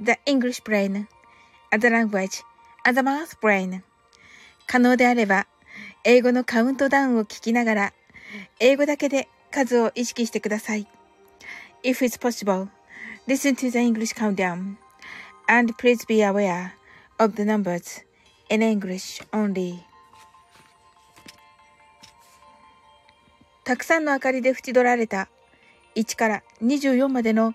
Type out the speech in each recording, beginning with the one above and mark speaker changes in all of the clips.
Speaker 1: the English brain, the language, and the math brain. 可能であれば、英語のカウントダウンを聞きながら、英語だけで数を意識してください。If it's possible, listen to the English countdown, and please be aware of the numbers in English only. たくさんの明かりで縁取られた1から24までの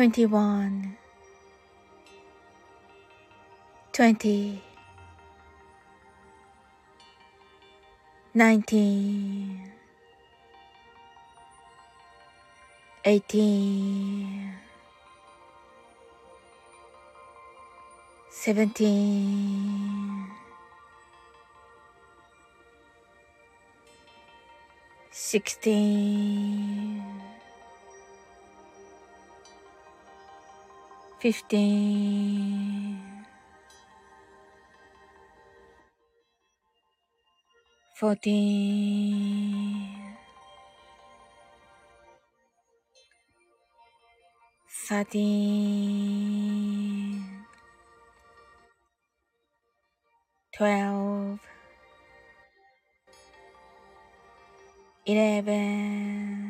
Speaker 1: 21 20 19 18 17 16 fifteen, fourteen, thirteen, twelve, eleven,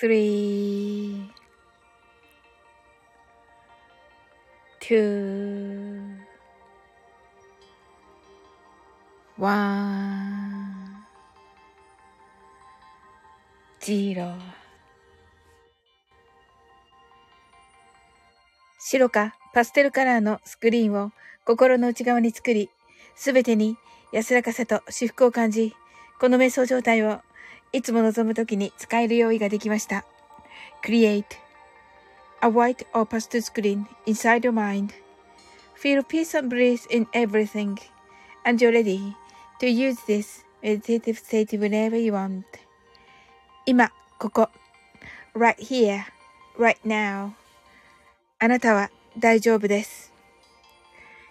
Speaker 1: three, two, one, zero. 白かパステルカラーのスクリーンを心の内側に作り、すべてに安らかさと至福を感じ、この瞑想状態をいつも望むときに使える用意ができました。Create a white or pastel screen inside your mind. Feel peace and bliss in everything. And you're ready to use this meditative state whenever you want. 今、ここ。right here, right now. あなたは大丈夫です。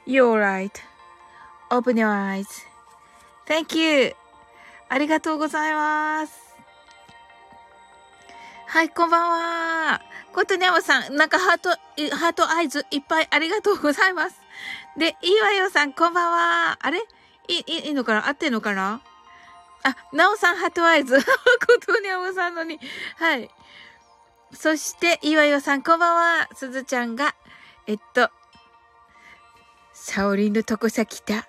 Speaker 1: You're all right.Open your eyes.Thank you. ありがとうございます。はい、こんばんは。ことにゃまさん、なんかハート、ハートアイズいっぱいありがとうございます。で、いいわよさん、こんばんは。あれ？いい、いいのかな？合ってんのかな？あ、なおさん、ハートアイズ。ことにゃまさんのに。はい。そして、岩岩さん、こんばんは。すずちゃんが、えっと、サオリンのとこさ来た。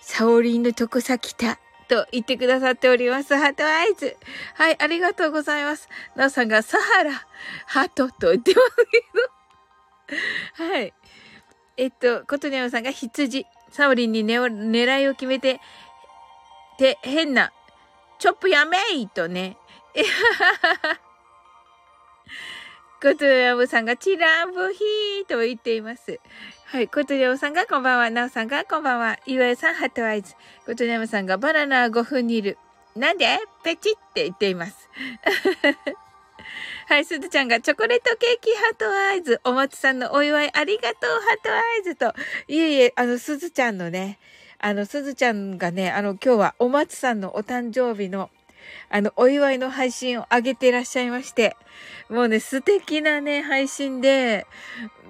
Speaker 1: サオリンのとこさ来た。と言ってくださっております。ハートアイズ。はい、ありがとうございます。なおさんがサハラ、ハトと言ってますけど。はい。えっと、ことにゃおさんが羊。サオリンに狙いを決めて、て、変な、チョップやめいとね。ことやぶさんがチラブヒーと言っています。はい。ことやぶさんがこんばんは。なおさんがこんばんは。岩井さん、ハットアイズ。ことやぶさんがバナナ5分煮る。なんで？ペチって言っています。はい、すずちゃんがチョコレートケーキハートアイズ。お松さんのお祝いありがとうハートアイズと。いえいえ、あの、すずちゃんのね、あの、すずちゃんがね、あの、今日はお松さんのお誕生日のあの、お祝いの配信を上げていらっしゃいまして、もうね、素敵なね、配信で、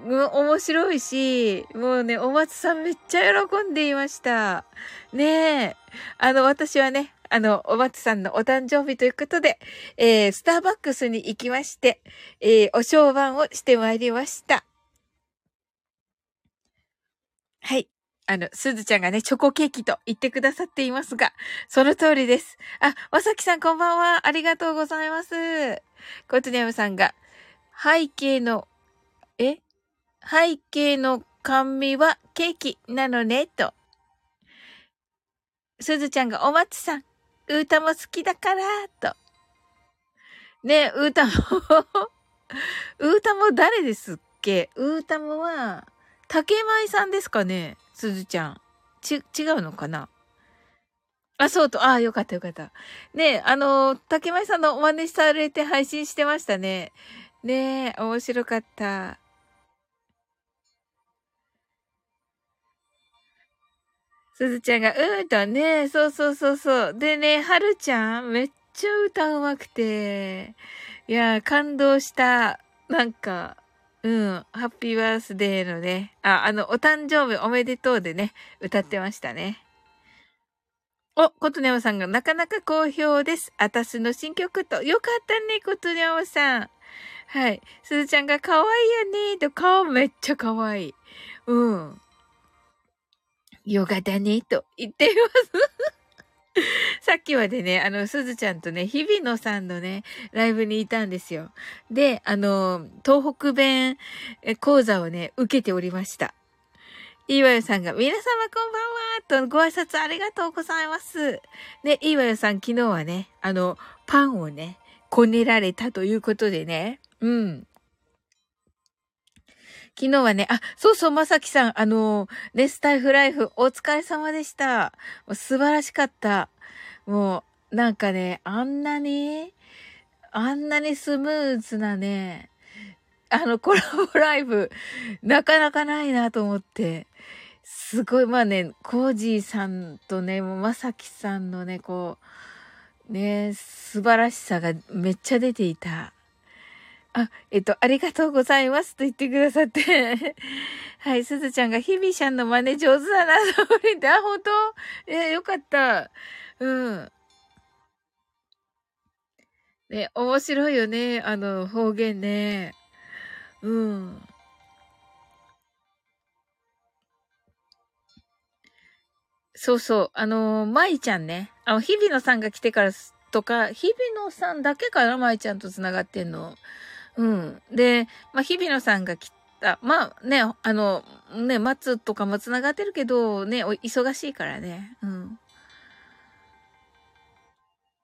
Speaker 1: もう面白いし、もうね、お松さんめっちゃ喜んでいました。ねえ。あの、私はね、あの、お松さんのお誕生日ということで、えー、スターバックスに行きまして、えー、お商売をしてまいりました。はい。あの、すずちゃんがね、チョコケーキと言ってくださっていますが、その通りです。あ、わさきさんこんばんは。ありがとうございます。コトニャムさんが、背景の、え？背景の甘味はケーキなのね、と。すずちゃんが、お松さん、うーたも好きだから、と。ねうーたも うーたも誰ですっけ？うーたもは、竹舞さんですかねすずちゃん。ち、違うのかな？あ、そうと、ああ、よかったよかった。ねあの、竹前さんのお真似されて配信してましたね。ねえ、面白かった。すずちゃんが、うーとね、そうそうそうそう。でね、はるちゃん、めっちゃ歌うまくて、いや、感動した。なんか、うん。ハッピーバースデーのね、あ、あの、お誕生日おめでとうでね、歌ってましたね。お、ことねおさんがなかなか好評です。あたすの新曲と。よかったね、ことねおさん。はい。すずちゃんが可愛いよね、と顔めっちゃ可愛い。うん。ヨガだね、と言っています。さっきまでね、あの、すずちゃんとね、日比野さんのね、ライブにいたんですよ。で、あの、東北弁講座をね、受けておりました。いいわよさんが、皆様こんばんはとご挨拶ありがとうございます。で、いいわよさん昨日はね、あの、パンをね、こねられたということでね、うん。昨日はね、あ、そうそう、まさきさん、あの、ネスタイフライフ、お疲れ様でした。素晴らしかった。もう、なんかね、あんなに、あんなにスムーズなね、あの、コラボライブ、なかなかないなと思って。すごい、まあね、コージーさんとね、まさきさんのね、こう、ね、素晴らしさがめっちゃ出ていた。あ、えっと、ありがとうございますと言ってくださって はい、すずちゃんが日々ちゃんの真似上手だな、と思って、あ、本当？え、よかった。うん。ね、面白いよね、あの、方言ね。うん。そうそう、あの、舞ちゃんね。あの、日比野さんが来てからとか、日比野さんだけから舞ちゃんと繋がってんの。うん。で、まあ、日比野さんが来た。まあね、あの、ね、松とかも繋がってるけど、ね、お忙しいからね。うん。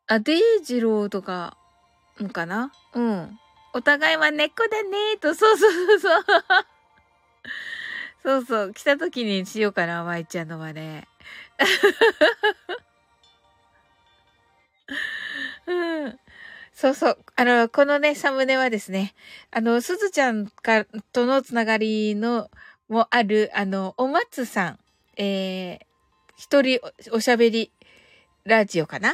Speaker 1: あ、デイジローとか、んかな？うん。お互いは猫だねと、そうそうそうそう。そうそう。来た時にしようかな、舞ちゃんの真似。うん。そうそう。あの、このね、サムネはですね、あの、すずちゃんかとのつながりの、もある、あの、お松さん、えー、一人おしゃべりラジオかな？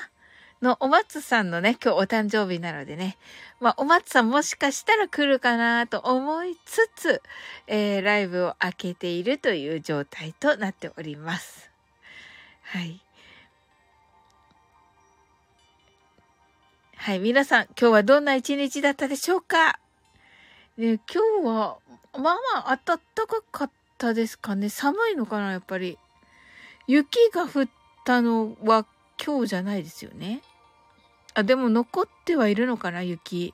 Speaker 1: のお松さんのね、今日お誕生日なのでね、まあ、お松さんもしかしたら来るかなと思いつつ、えー、ライブを開けているという状態となっております。はい。はい、皆さん、今日はどんな一日だったでしょうか？ね、今日は、まあまあ暖かかったですかね寒いのかなやっぱり。雪が降ったのは今日じゃないですよね。あ、でも残ってはいるのかな雪。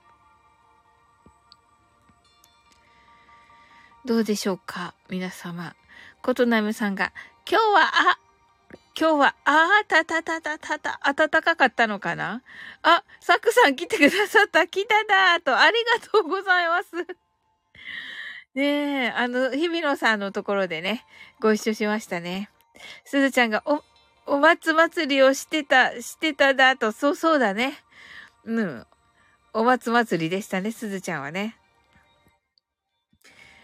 Speaker 1: どうでしょうか皆様。ことなむさんが、今日は、あ、今日は、あーたたたたたた、暖かかったのかな？あ、サクさん来てくださった。来ただーと、ありがとうございます。ねえ、あの、日比野さんのところでね、ご一緒しましたね。すずちゃんが、お、お松祭りをしてた、してただと、そうそうだね。うん。お松祭りでしたね、すずちゃんはね。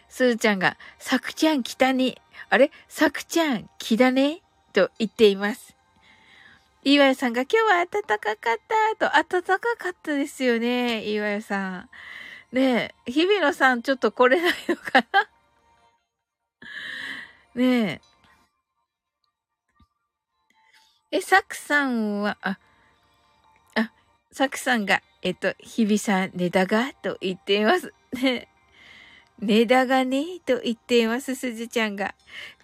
Speaker 1: すずちゃんが、さくちゃん北に、あれ？さくちゃん木だね？と言っています。岩井さんが今日は暖かかったと、暖かかったですよね、岩井さん。ねえ、日比野さんちょっと来れないのかな？ねえ。え、サクさんは、あ、あ、サクさんが、えっと、日比さん、ネタが？と言っています。ねネタがねえと言っています、すずちゃんが。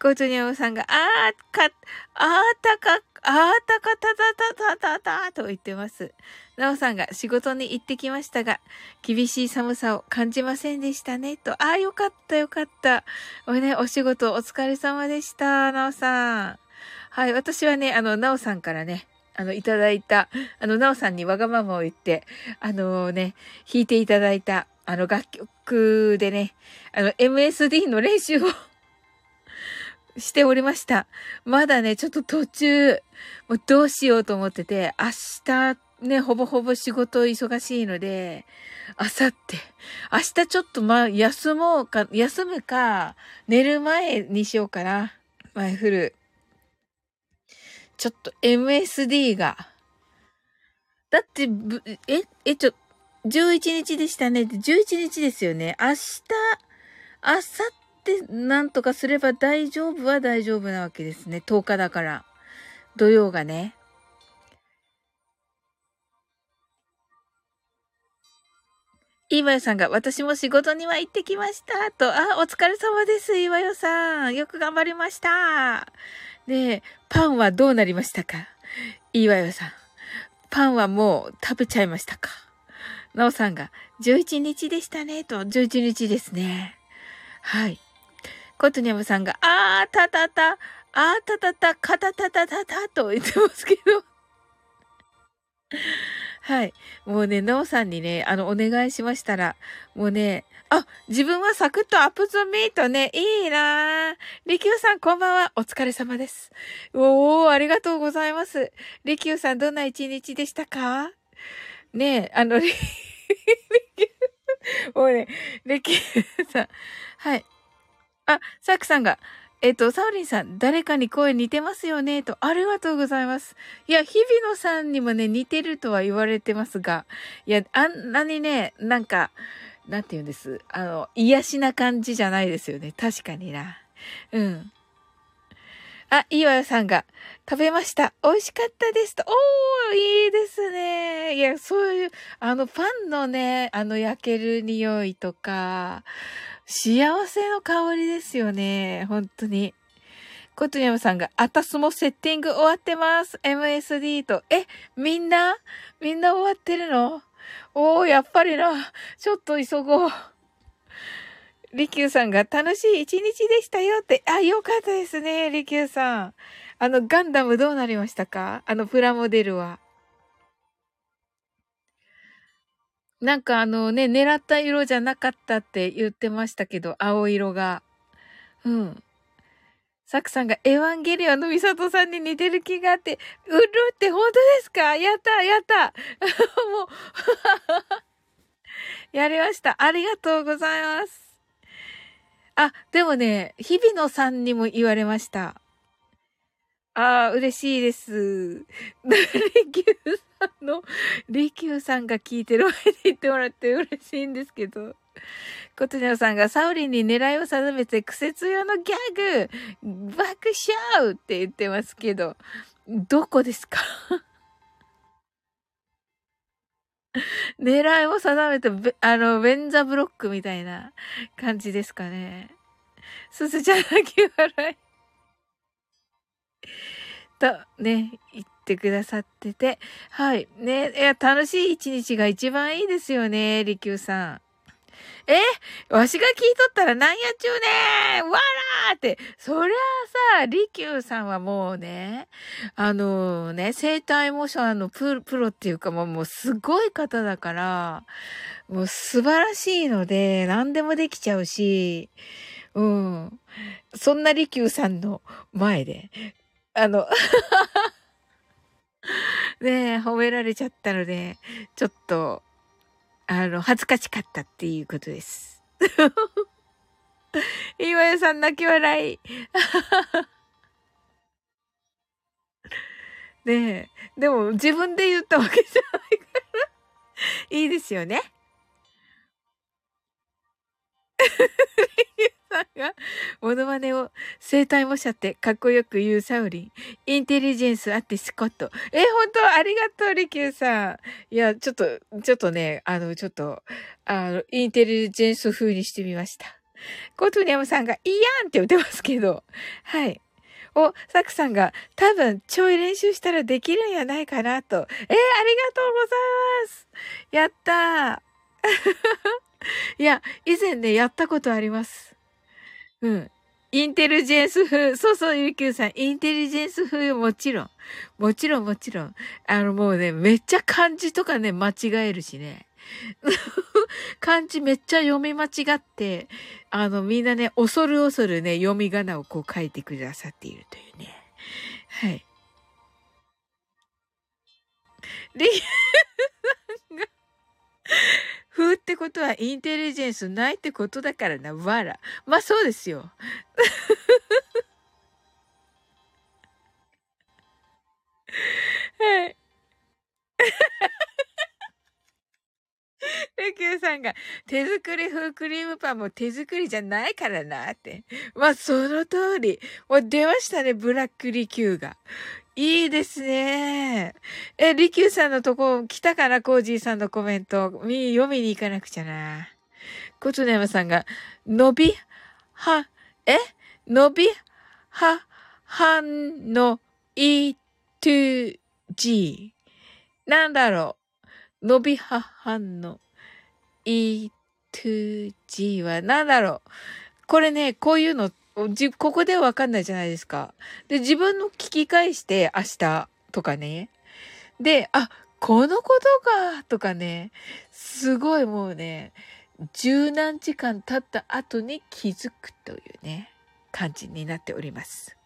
Speaker 1: コートニャオさんが、あーか、あーたか、あーたかたたたたたたと言ってます。なおさんが仕事に行ってきましたが、厳しい寒さを感じませんでしたね。と、ああ、よかったよかった。おね、お仕事お疲れ様でした、なおさん。はい、私はね、あの、なおさんからね、あの、いただいた、あの、なおさんにわがままを言って、あのね、弾いていただいた、あの、楽曲でね、あの、MSD の練習を しておりました。まだね、ちょっと途中、もうどうしようと思ってて、明日ね、ほぼほぼ仕事忙しいので、あさって、明日ちょっとま、休もうか、休むか、寝る前にしようかな。前振る。ちょっと MSD が。だって、え、え、ちょ、11日でしたね。11日ですよね。明日、明後日なんとかすれば大丈夫は大丈夫なわけですね。10日だから。土曜がね。岩代さんが、私も仕事には行ってきました。と、あ、お疲れ様です、岩代さん。よく頑張りました。で、パンはどうなりましたか？岩代さん。パンはもう食べちゃいましたか？なおさんが、11日でしたね、と、11日ですね。はい。コトニャムさんが、あーたたた、あーたたた、かたたたたた、と言ってますけど。はい。もうね、なおさんにね、あの、お願いしましたら、もうね、あ、自分はサクッとアップズミートね、いいなぁ。リキューさん、こんばんは。お疲れ様です。おー、ありがとうございます。リキューさん、どんな一日でしたか？ねえ、あの、もうね、リキューさん、はい。あ、サクさんが、えっと、サウリンさん、誰かに声似てますよねと、ありがとうございます。いや、日比野さんにもね、似てるとは言われてますが、いや、あんなにね、なんか、なんて言うんです。あの、癒しな感じじゃないですよね。確かにな。うん。あ、いいわよさんが、食べました。美味しかったですと。おー、いいですね。いや、そういう、あの、パンのね、あの、焼ける匂いとか、幸せの香りですよね。本当に。コトニャムさんが、あたすもセッティング終わってます。MSD と。え、みんな？みんな終わってるの？おー、やっぱりな。ちょっと急ごう。リキューさんが楽しい一日でしたよって。あ、よかったですね、リキューさん。あの、ガンダムどうなりましたか？あの、プラモデルは。なんかあのね、狙った色じゃなかったって言ってましたけど、青色が。うん。サクさんがエヴァンゲリオンのミサトさんに似てる気があって、うるって本当ですか？やったやった もう やりました。ありがとうございます。あ、でもね、日比野さんにも言われました。ああ、嬉しいです。リキューさんの、リキューさんが聞いてる前で言ってもらって嬉しいんですけど。コトニャさんがサウリンに狙いを定めて苦節用のギャグ爆笑って言ってますけど、どこですか？狙いを定めて、あの、ベンザブロックみたいな感じですかね。すずちゃん泣き笑い。と、ね、言ってくださってて。はい。ね、いや、楽しい一日が一番いいですよね、りきゅうさん。えわしが聞いとったらなんやちゅうねわらーって。そりゃあさ、りきゅうさんはもうね、あのね、生体モーションのプロっていうかもうもうすごい方だから、もう素晴らしいので、何でもできちゃうし、うん。そんなりきゅうさんの前で、あの ねえ、褒められちゃったので、ちょっと、あの、恥ずかしかったっていうことです。岩屋さん泣き笑い。ねえ。でも自分で言ったわけじゃないから。いいですよね。さんが、モノマネを生体模写ってかっこよく言うサウリン。インテリジェンスあってスコット。え、本当ありがとう、リキューさん。いや、ちょっと、ちょっとね、あの、ちょっと、あの、インテリジェンス風にしてみました。コトニャムさんが、いいやんって言ってますけど。はい。お、サクさんが、多分、ちょい練習したらできるんやないかなと。えー、ありがとうございます。やったー。いや、以前ね、やったことあります。うん。インテリジェンス風。そうそう、ゆきゅうさん。インテリジェンス風もちろん。もちろん、もちろん。あの、もうね、めっちゃ漢字とかね、間違えるしね。漢字めっちゃ読み間違って、あの、みんなね、恐る恐るね、読み仮名をこう書いてくださっているというね。はい。リさんが風ってことはインテリジェンスないってことだからな、わら。まあそうですよ。はい。レキューさんが、手作り風クリームパンも手作りじゃないからなって。まあ、その通り。もう出ましたね、ブラックリキューが。いいですね。え、リキューさんのとこ来たかなコージーさんのコメント。み、読みに行かなくちゃな。コトネヤマさんが、伸び、は、え？伸び、は、はんの、い、と、じ。なんだろう？伸びははんの、い、と、じは、なんだろう？これね、こういうのってじ、ここではわかんないじゃないですか。で、自分の聞き返して明日とかね。で、あ、このことかとかね、すごいもうね、十何時間経った後に気づくというね、感じになっております。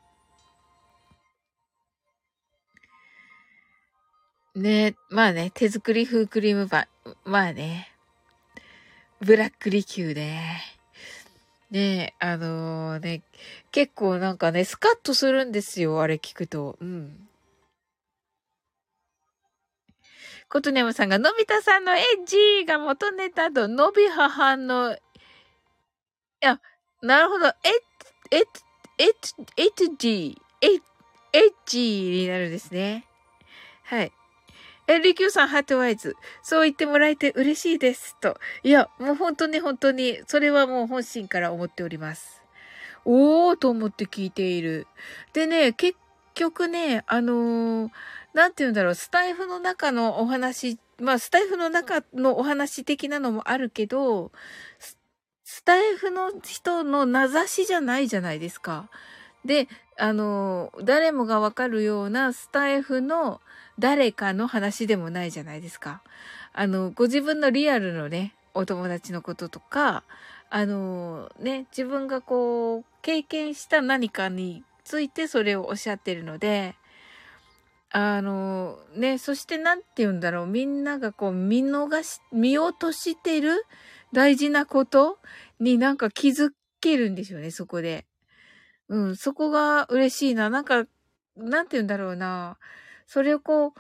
Speaker 1: ねまあね、手作り風クリームパン。まあね、ブラックリキューね。ねえ、あのー、ね、結構なんかね、スカッとするんですよ、あれ聞くと。うん。ことねむさんが、のび太さんのエッジが元ネタと、のびははんの、いや、なるほど、エッ、エッ、エッ、エッジ、エッ、エッジになるんですね。はい。え、リキューさん、ハートワイズ。そう言ってもらえて嬉しいです。と。いや、もう本当に本当に、それはもう本心から思っております。おーと思って聞いている。でね、結局ね、あのー、なんて言うんだろう、スタイフの中のお話、まあ、スタイフの中のお話的なのもあるけど、スタイフの人の名指しじゃないじゃないですか。で、あのー、誰もがわかるようなスタイフの誰かの話でもないじゃないですか。あの、ご自分のリアルのね、お友達のこととか、あのね、自分がこう、経験した何かについてそれをおっしゃってるので、あのね、そして何て言うんだろう、みんながこう見逃し、見落としてる大事なことになんか気づけるんですよね、そこで。うん、そこが嬉しいな。なんか、なんて言うんだろうな。それをこう、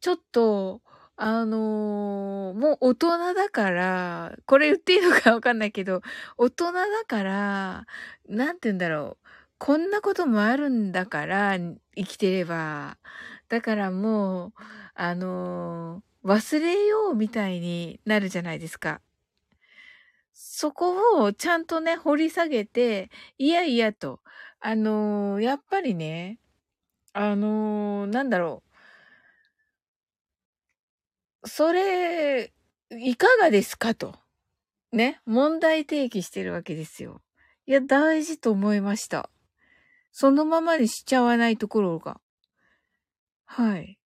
Speaker 1: ちょっと、あのー、もう大人だから、これ言っていいのかわかんないけど、大人だから、なんて言うんだろう。こんなこともあるんだから、生きてれば。だからもう、あのー、忘れようみたいになるじゃないですか。そこをちゃんとね、掘り下げて、いやいやと、あのー、やっぱりね、あのー、なんだろう。それ、いかがですかと。ね、問題提起してるわけですよ。いや、大事と思いました。そのままにしちゃわないところが。はい。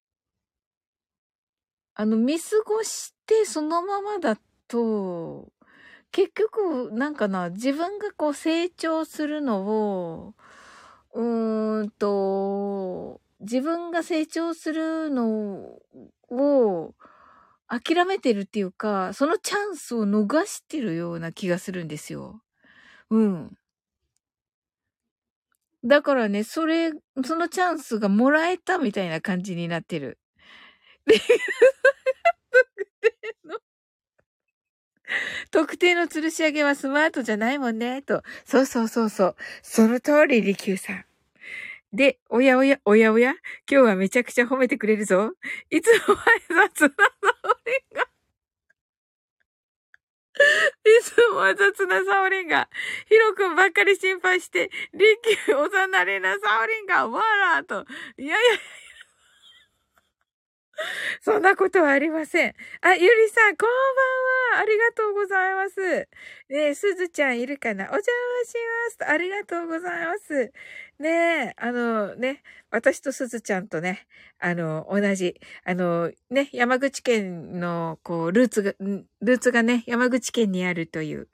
Speaker 1: あの、見過ごしてそのままだと、結局、なんかな、自分がこう成長するのを、うーんと、自分が成長するのを諦めてるっていうか、そのチャンスを逃してるような気がするんですよ。うん。だからね、それ、そのチャンスがもらえたみたいな感じになってる。で、特定の吊るし上げはスマートじゃないもんね、と。そうそうそうそう。その通り、リキューさん。で、おやおや、おやおや、今日はめちゃくちゃ褒めてくれるぞ。いつもは雑な沙織が。いつもは雑なサオリンが、ヒロ君ばっかり心配して、リッキー、幼なれなサオリンが、わらーと。いやいや、そんなことはありません。あ、ゆりさん、こんばんは。ありがとうございます。ねえ、すずちゃんいるかなお邪魔します。ありがとうございます。ねえ、あのね、私とすずちゃんとね、あの、同じ、あの、ね、山口県の、こう、ルーツが、ルーツがね、山口県にあるという、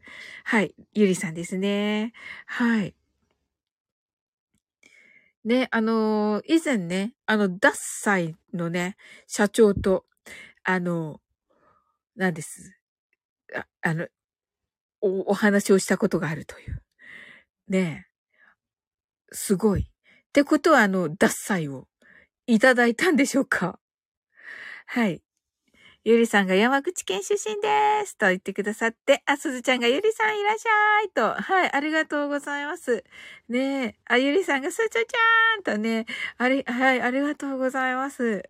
Speaker 1: はい、ゆりさんですね。はい。ね、あのー、以前ね、あの、ダッサイのね、社長と、あのー、なんです。ああのお、お話をしたことがあるという。ねすごい。ってことは、あの、ダッサイをいただいたんでしょうか？はい。ゆりさんが山口県出身ですと言ってくださって、あ、すずちゃんがゆりさんいらっしゃいと、はい、ありがとうございます。ねえ、あ、ゆりさんがすずちゃんとね、あり、はい、ありがとうございます。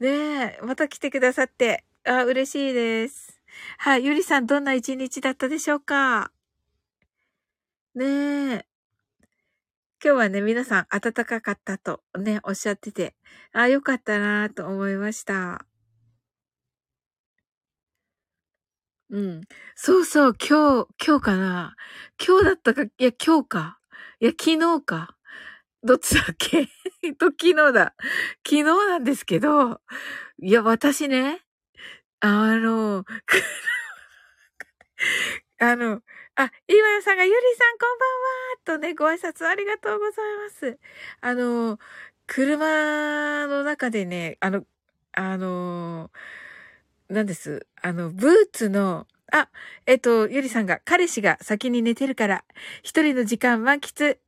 Speaker 1: ねえ、また来てくださって、あ、嬉しいです。はい、ゆりさんどんな一日だったでしょうか？ねえ。今日はね、皆さん暖かかったとね、おっしゃってて、あ、よかったなと思いました。うん。そうそう、今日、今日かな。今日だったか、いや、今日か。いや、昨日か。どっちだっけ？と、昨日だ。昨日なんですけど、いや、私ね、あの、あの、あ、岩屋さんが、ゆりさんこんばんはとね、ご挨拶ありがとうございます。あの、車の中でね、あの、あの、なんです。あの、ブーツの、あ、えっと、ゆりさんが、彼氏が先に寝てるから、一人の時間満喫、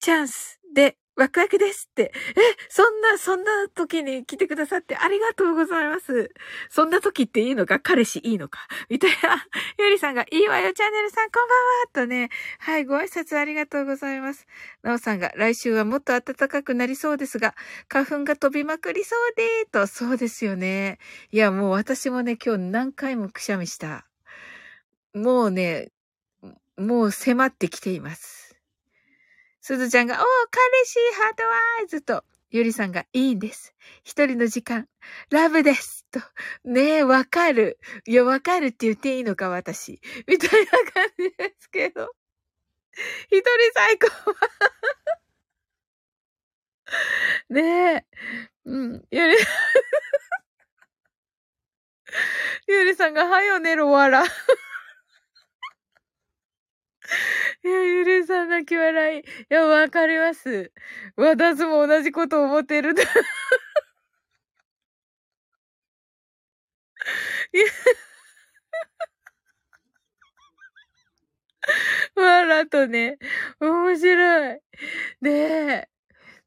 Speaker 1: チャンスでワクワクですって。え、そんな、そんな時に来てくださってありがとうございます。そんな時っていいのか彼氏いいのか？みたいな。ゆりさんが、いいわよ、チャンネルさん、こんばんはとね。はい、ご挨拶ありがとうございます。なおさんが、来週はもっと暖かくなりそうですが、花粉が飛びまくりそうでーと、そうですよね。いや、もう私もね、今日何回もくしゃみした。もうね、もう迫ってきています。すずちゃんが、おー、彼氏、ハートワイズと、ゆりさんが、いいんです。一人の時間、ラブです。と、ねえ、わかる。いや、わかるって言っていいのか、私。みたいな感じですけど。一人最高 ねえ。うん。ゆり、ゆりさんが、はよ寝ろ、わら。いや、ゆりさん泣き笑い。いや、わかります。私も同じこと思ってる。いや、わらとね、面白い。ねえ。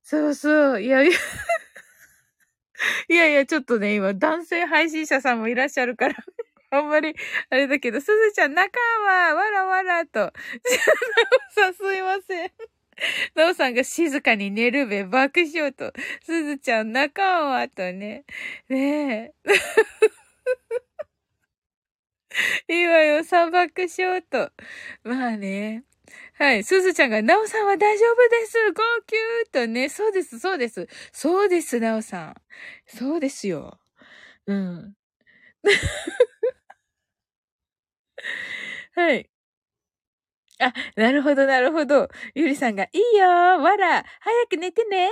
Speaker 1: そうそう。いや、いや、いやいや、ちょっとね、今、男性配信者さんもいらっしゃるからあんまり、あれだけど、すずちゃん、仲間、わらわらと。な おさん、すいません。なおさんが静かに寝るべ、爆笑と。すずちゃん、仲間とね。ねえ。いいわよ、三爆ショート。まあね。はい。すずちゃんが、なおさんは大丈夫です号泣とね、そうです、そうです。そうです、なおさん。そうですよ。うん。はい。あ、なるほど、なるほど。ゆりさんが、いいよわら早く寝てね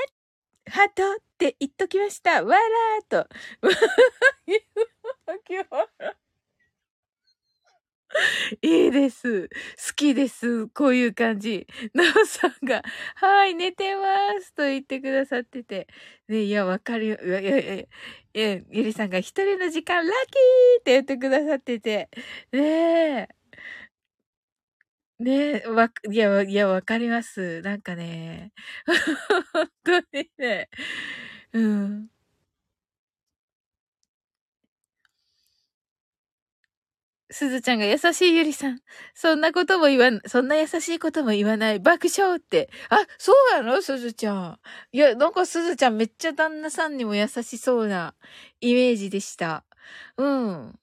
Speaker 1: ハートって言っときましたわらーと。いいです。好きです。こういう感じ。なおさんが、はい、寝てますと言ってくださってて。ね、いや、わかるよ。いやいやいや、ゆりさんが一人の時間ラッキーって言ってくださってて。ねえ。ねえ、わ、いや、いや、わかります。なんかね、本当にね、うん。すずちゃんが優しいゆりさん。そんなことも言わん、そんな優しいことも言わない。爆笑って。あ、そうなの？すずちゃん。いや、なんかすずちゃんめっちゃ旦那さんにも優しそうなイメージでした。うん。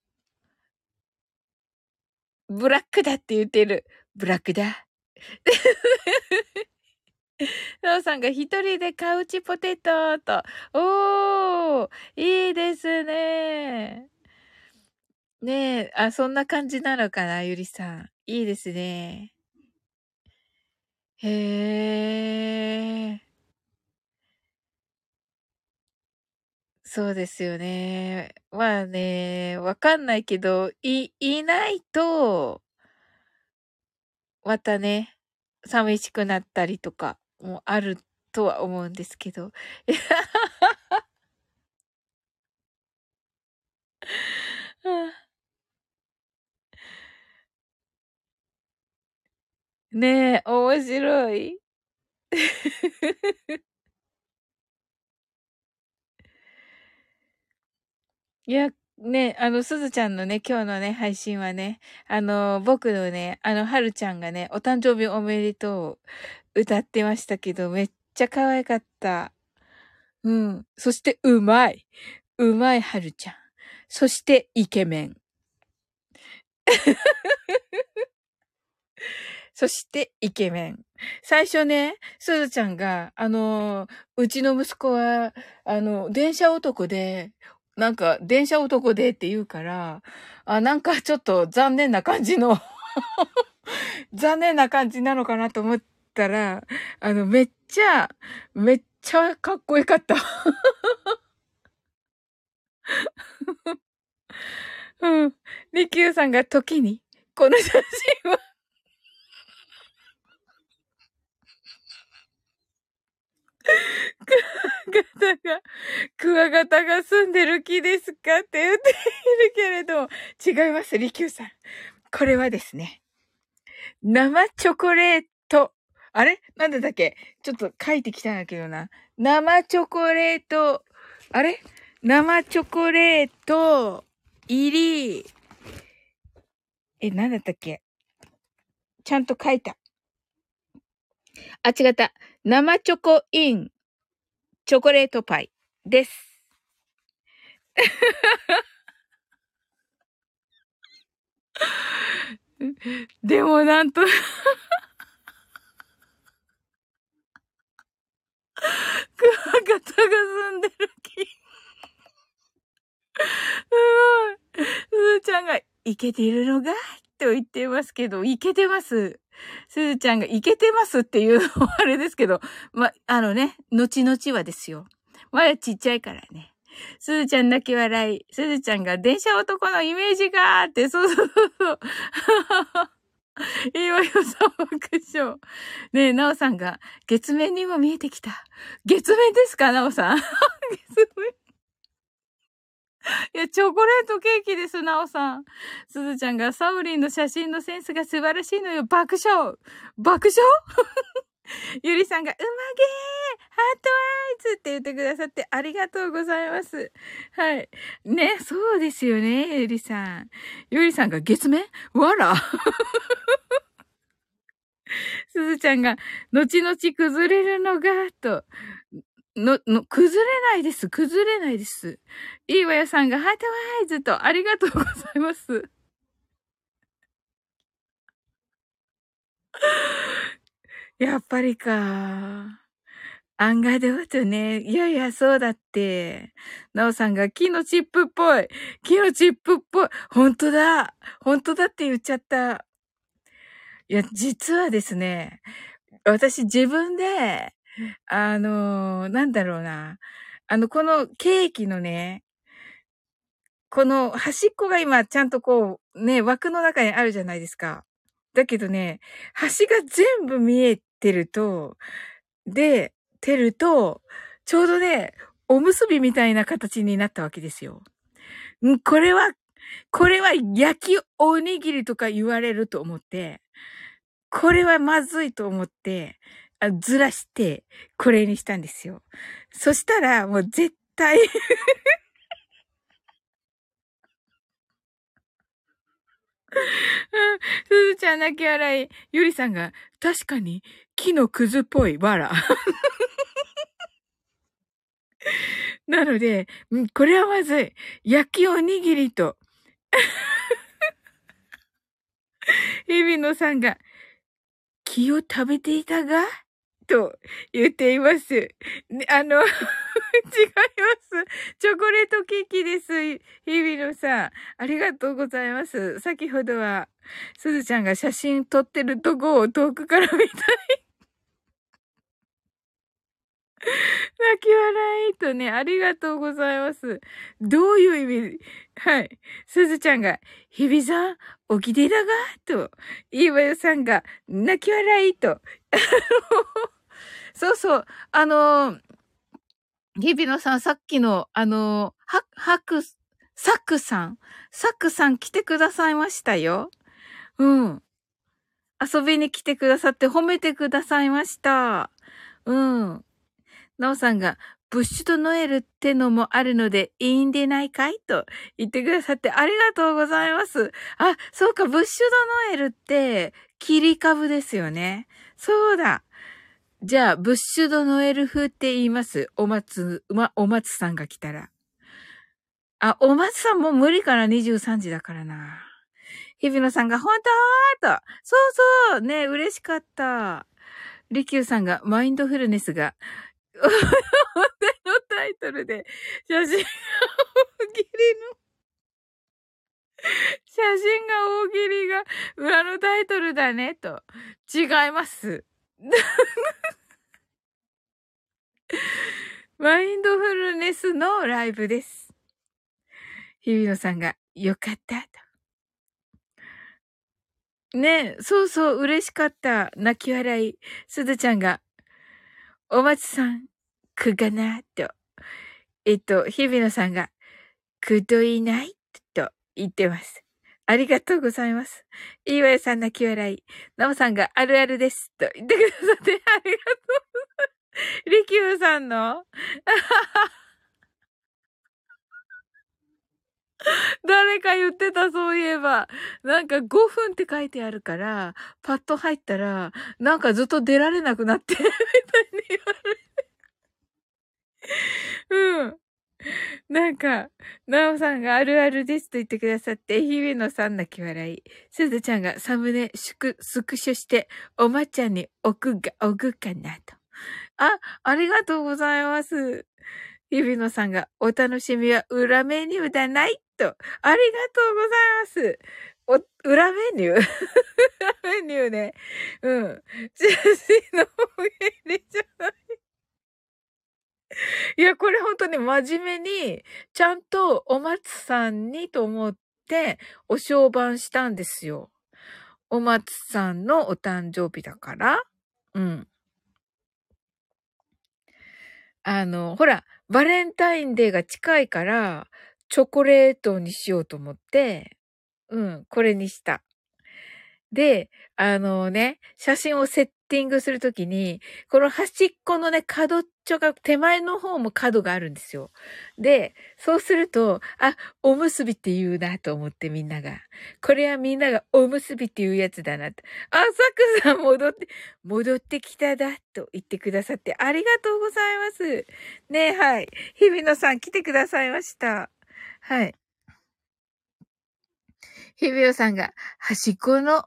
Speaker 1: ブラックだって言ってる。ブラックだ。なおさんが一人でカウチポテトと。おーいいですね。ねえ、あ、そんな感じなのかな、ゆりさん。いいですね。へえ。そうですよね。まあね、わかんないけど、い、いないと、またね、寂しくなったりとかもあるとは思うんですけど。ねえ、面白い。いや、ね、あの、すずちゃんのね、今日のね、配信はね、あの、僕のね、あの、はるちゃんがね、お誕生日おめでとう歌ってましたけど、めっちゃ可愛かった。うん。そして、うまい。うまいはるちゃん。そして、イケメン。そして、イケメン。最初ね、すずちゃんが、あの、うちの息子は、あの、電車男で、なんか、電車男でって言うから、あ、なんかちょっと残念な感じの 残念な感じなのかなと思ったら、あの、めっちゃ、めっちゃかっこよかった うん。リキューさんが時に、この写真はクワクワガタが、クワガタが住んでる木ですかって言っているけれど、違います、リキューさん。これはですね、生チョコレート。あれ？なんでだっけ？ちょっと書いてきたんだけどな。生チョコレート。あれ？生チョコレート入り。え、なんだったっけ？ちゃんと書いた。あ、違った。生チョコインチョコレートパイです。でもなんと クワガタが住んでる木。すごい。すーちゃんが、いけてるのが？と言ってますけど、いけてます。すずちゃんがいけてますっていうのはあれですけど、ま、あのね、後々はですよ。まだちっちゃいからね。すずちゃん泣き笑い。すずちゃんが電車男のイメージがーって、そうそうそう。いいわよ、さん爆笑。ねえ、なおさんが、月面にも見えてきた。月面ですか、なおさん？月面 いや、チョコレートケーキです、なおさん。すずちゃんがサウリンの写真のセンスが素晴らしいのよ。爆笑爆笑？ゆりさんが、うまげーハートアイズって言ってくださってありがとうございます。はい。ね、そうですよね、ゆりさん。ゆりさんが月面？わら すずちゃんが、後々崩れるのが、と。の、の、崩れないです。崩れないです。いいわやさんが、ハートワイズと、ありがとうございます。やっぱりか。案外ではとね。いやいや、そうだって。なおさんが木のチップっぽい。木のチップっぽい。本当だ。本当だって言っちゃった。いや、実はですね、私自分で あのー、なんだろうな。あの、このケーキのね、この端っこが今ちゃんとこう、ね、枠の中にあるじゃないですか。だけどね、端が全部見えてると、で、てると、ちょうどね、おむすびみたいな形になったわけですよ。んこれは、これは焼きおにぎりとか言われると思って、これはまずいと思って、あずらして、これにしたんですよ。そしたら、もう絶対 すずちゃん泣き笑い。ゆりさんが、確かに、木のくずっぽい、わら。なので、これはまずい。焼きおにぎりと。日比野さんが、木を食べていたが？と言っています。ね、あの 違います。チョコレートケーキです。日比野さん。ありがとうございます。先ほどは、すずちゃんが写真撮ってるとこを遠くから見たい。泣き笑いとね、ありがとうございます。どういう意味？はい。すずちゃんが、日比さん、おきてだが？と、いいわよさんが、泣き笑いと。そうそう、あの日比野さん、さっきの、あのは、はく、サクさん、サックさん来てくださいましたよ。うん。遊びに来てくださって褒めてくださいました。うん。なおさんが、ブッシュとノエルってのもあるのでいいんでないかい？と言ってくださってありがとうございます。あ、そうか、ブッシュとノエルって切り株ですよね。そうだ。じゃあ、ブッシュドノエル風って言います。お松、ま、お松さんが来たら。あ、お松さんも無理から23時だからな。日比野さんが、本当？と。そうそう。ね、嬉しかった。リキューさんが、マインドフルネスが、のタイトルで、写真が大喜利の、写真が大喜利が裏のタイトルだね、と。違います。マインドフルネスのライブです。日比野さんが、よかった、と。ねそうそう、嬉しかった。泣き笑い。すずちゃんが、お松さん、くがな、と。えっと、日比野さんが、くどいない、と言ってます。ありがとうございます。いいわよさん泣き笑い。なおさんがあるあるです。と言ってくださってありがとうございます。りきゅうさんの？誰か言ってた、そういえば。なんか5分って書いてあるから、パッと入ったら、なんかずっと出られなくなって、みたいに言われて。うん。なんか、なおさんがあるあるですと言ってくださって、日々のさん泣き笑い。すずちゃんがサムネスク、スクショして、おまっちゃんに置くが、置くかなと。あ、ありがとうございます。日比野さんが、お楽しみは裏メニューだないと。ありがとうございます。お、裏メニュー？裏メニューね。うん。写真のおげりじゃない。いや、これ本当に真面目に、ちゃんとお松さんにと思ってお商売したんですよ。お松さんのお誕生日だから。うん。あの、ほら、バレンタインデーが近いから、チョコレートにしようと思って、うん、これにした。で、あのね、写真をセッティングするときに、この端っこのね、角っちょが、手前の方も角があるんですよ。で、そうすると、あ、おむすびって言うなと思ってみんなが。これはみんながおむすびって言うやつだなと。あ、サクさん戻って、戻ってきただと言ってくださってありがとうございます。ねはい。日比野さん来てくださいました。はい。日比野さんが、端っこの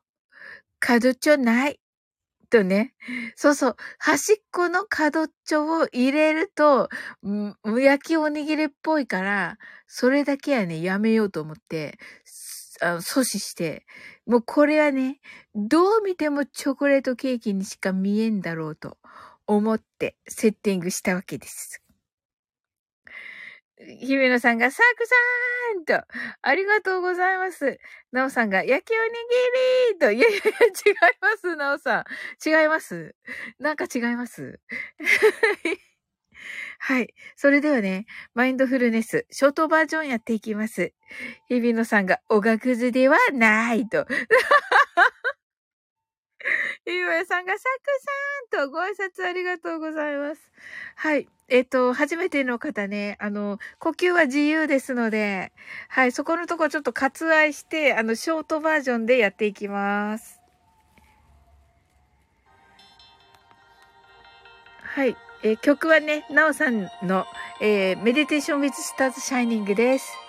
Speaker 1: 角っちょない。とね、そうそう、端っこの角っちょを入れると、焼きおにぎりっぽいから、それだけはね、やめようと思って、あ阻止して、もうこれはね、どう見てもチョコレートケーキにしか見えんだろうと思ってセッティングしたわけです。姫野さんがサークさーんと、ありがとうございます。なおさんが焼きおにぎりと、いやいやいや、違います、なおさん。違います。なんか違います。はい。それではね、マインドフルネス、ショートバージョンやっていきます。日比野さんが、おがくずではないと。ゆうやさんが、サクさんとご挨拶ありがとうございます。はい。えっ、と、初めての方ね、あの、呼吸は自由ですので、はい、そこのとこちょっと割愛して、あの、ショートバージョンでやっていきます。はい。えー曲はね、なおさんの、えーメディテーション with stars shining です。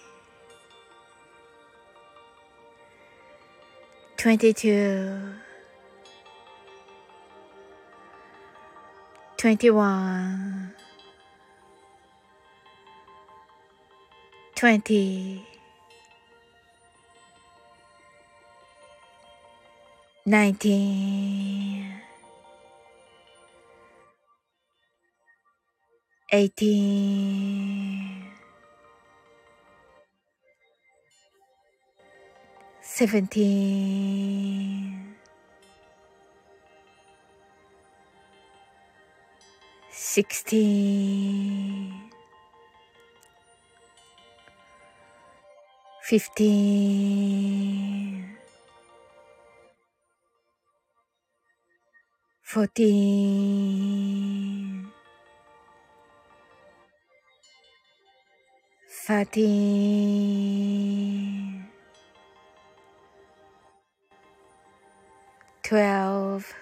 Speaker 1: 22 21 20 19 18 seventeen, sixteen, fifteen, fourteen, thirteen. 12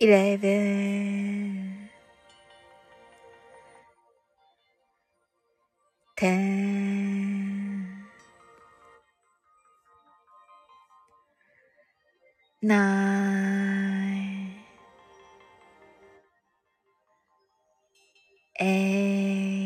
Speaker 1: 11 10 9 8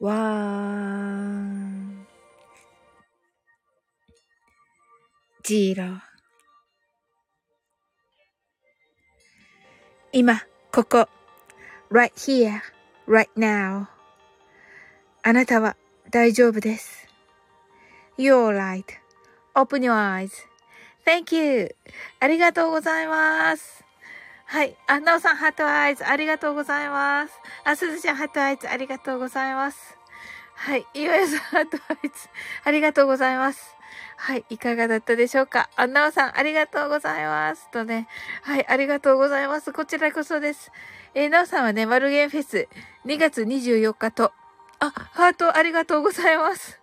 Speaker 1: 1 0今、ここ、right here, right now. あなたは大丈夫です。 You're all right.Open your eyes.Thank you. ありがとうございます。はい。あ、なおさん、ハートアイズ、ありがとうございます。あ、すずちゃん、ハートアイズ、ありがとうございます。はい。いわやさん、ハートアイズ、ありがとうございます。はい。いかがだったでしょうか？あ、なおさん、ありがとうございます。とね。はい。ありがとうございます。こちらこそです。えーなおさんはね、マルゲンフェス2月24日と、あ、ハートありがとうございます。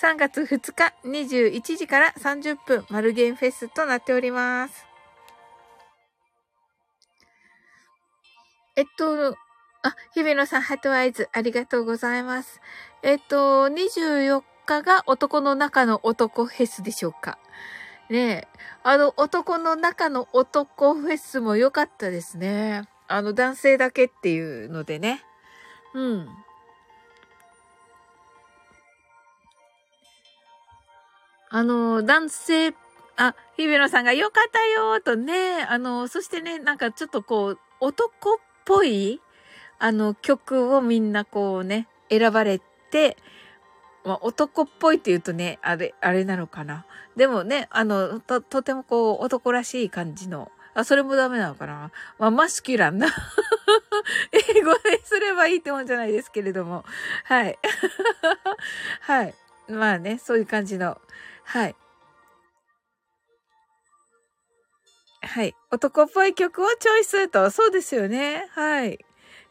Speaker 1: 3月2日21時から30分、マルゲンフェスとなっております。えっと、あ、日比野さん、ハートアイズ、ありがとうございます。えっと、24日が男の中の男フェスでしょうか。ねえ、あの、男の中の男フェスも良かったですね。あの、男性だけっていうのでね。うん。あの、男性、あ、日比野さんが良かったよとね、あの、そしてね、なんかちょっとこう、男っぽい、あの、曲をみんなこうね、選ばれて、まあ、男っぽいって言うとね、あれ、あれなのかな。でもね、あの、と、とてもこう、男らしい感じの、あ、それもダメなのかな。まあ、マスキュランな英語ですればいいってもんじゃないですけれども。はい。はい。まあね、そういう感じの。はい。はい。男っぽい曲をチョイスと。そうですよね。はい。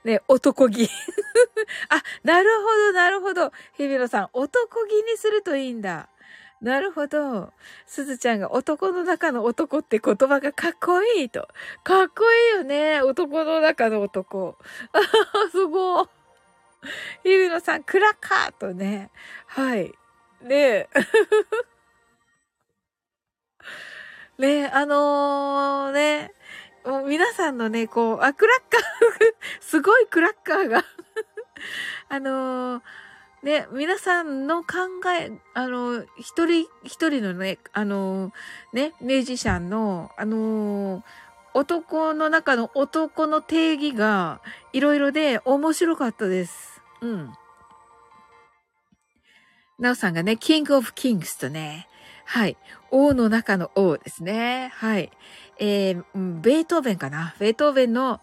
Speaker 1: ね、男気。あ、なるほど、なるほど。日比野さん、男気にするといいんだ。なるほど。すずちゃんが男の中の男って言葉がかっこいいと。かっこいいよね。男の中の男。あすごい。日比野さん、クラッカーとね。はい。ねえ。ねえ、あのー、ね、もう皆さんのね、こう、あ、クラッカー すごいクラッカーが あのー、ね、皆さんの考え、あの、一人一人のね、あの、ね、ミュージシャンの、あの、男の中の男の定義がいろいろで面白かったです。うん。なおさんがね、キングオブキングスとね、はい。王の中の王ですね。はい。えー、ベートーベンかな。ベートーベンの、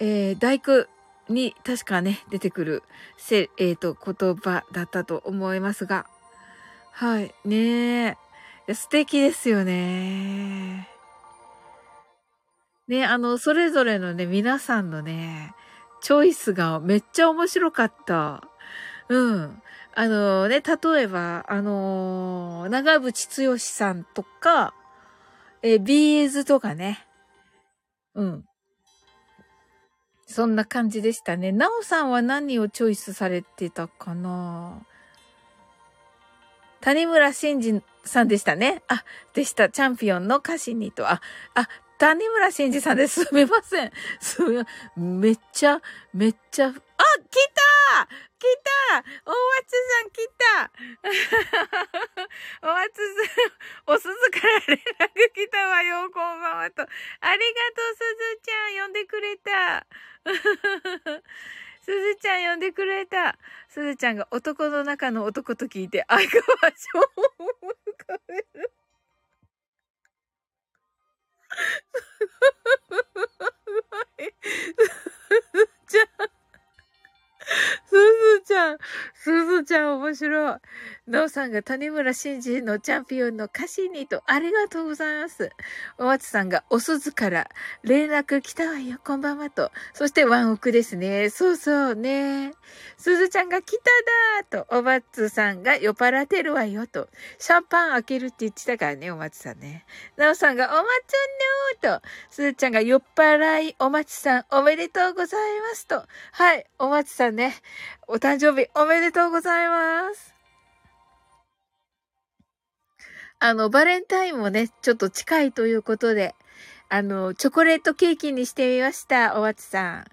Speaker 1: えー、大工に確かね、出てくる、せ、えっ、ー、と、言葉だったと思いますが。はい。ねえ。素敵ですよね。ね、あの、それぞれのね、皆さんのね、チョイスがめっちゃ面白かった。うん。あのね、例えば、あのー、長渕剛さんとか、えー、ビーズとかね。うん。そんな感じでしたね。なおさんは何をチョイスされてたかな？谷村新司さんでしたね。あ、でした。チャンピオンの歌詞にと。あ、あ、谷村新司さんです。すみません。すみまめっちゃ、めっちゃ、あ、来た来た大松さん来た 大松さん、おすずから連絡来たわよ、こんばんはと。ありがとう、すずちゃん、呼んでくれた。すずちゃん呼んでくれた。すずちゃんが男の中の男と聞いて、相川翔を浮かべる。じゃあ、すずちゃん、すずちゃん面白い。なおさんが谷村新司のチャンピオンの歌詞にと、ありがとうございます。お松さんがお鈴から連絡来たわよ、こんばんはと。そしてワンオクですね。そうそうね。すずちゃんが来ただと、お松さんが酔っ払ってるわよと。シャンパン開けるって言ってたからね、お松さんね。なおさんがお松のと、すずちゃんが酔っ払い、お松さんおめでとうございますと。はい、お松さんね、お誕生日おめでとうございます。あの、バレンタインもね、ちょっと近いということで、あの、チョコレートケーキにしてみました、おわつさん。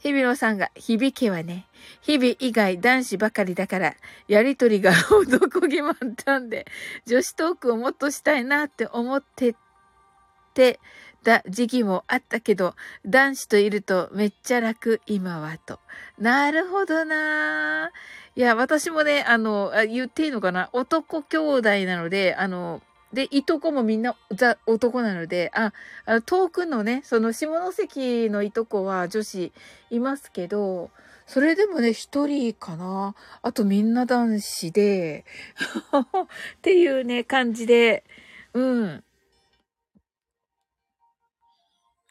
Speaker 1: 日比野さんが、響けはね、日々以外男子ばかりだから、やりとりが 男気満タンで、女子トークをもっとしたいなって思ってて、た時期もあったけど、男子といるとめっちゃ楽、今はと。なるほどないや、私もね、あの、言っていいのかな？男兄弟なので、あの、で、いとこもみんな、ざ、男なので、あ、あの遠くのね、その下関のいとこは女子いますけど、それでもね、一人かな？あとみんな男子で、っていうね、感じで、うん。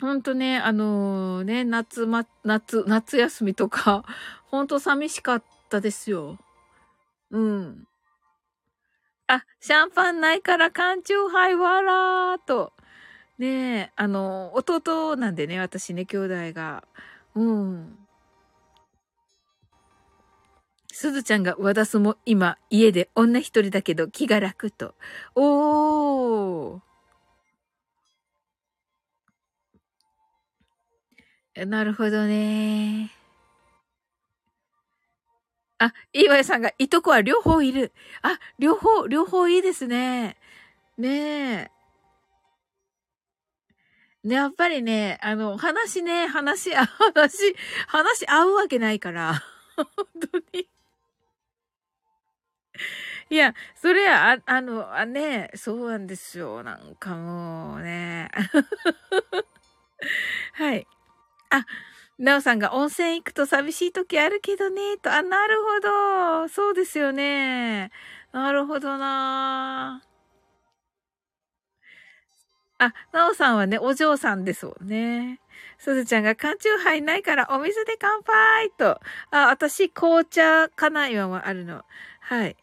Speaker 1: ほんとね、あのー、ね、夏ま、夏、夏休みとか、ほんと寂しかったですよ。うん。あ、シャンパンないから缶チューハイわらーと。ねえ、あの、弟なんでね、私ね、兄弟が。うん。すずちゃんが和田すも今家で女一人だけど気が楽と。おー。なるほどね。あ、岩井さんが、いとこは両方いる。あ、両方、両方いいですね。ねえ。ね、やっぱりね、あの、話ね、話、話、話合うわけないから。本当に。いや、それは、あ、あの、あね、そうなんですよ。なんかもうね。はい。あ、なおさんが温泉行くと寂しい時あるけどね、と。あ、なるほど。そうですよね。なるほどなあ、なおさんはね、お嬢さんですもんね。すずちゃんが缶チューハイないからお水で乾杯と。あ、私紅茶かな今はあるの。はい。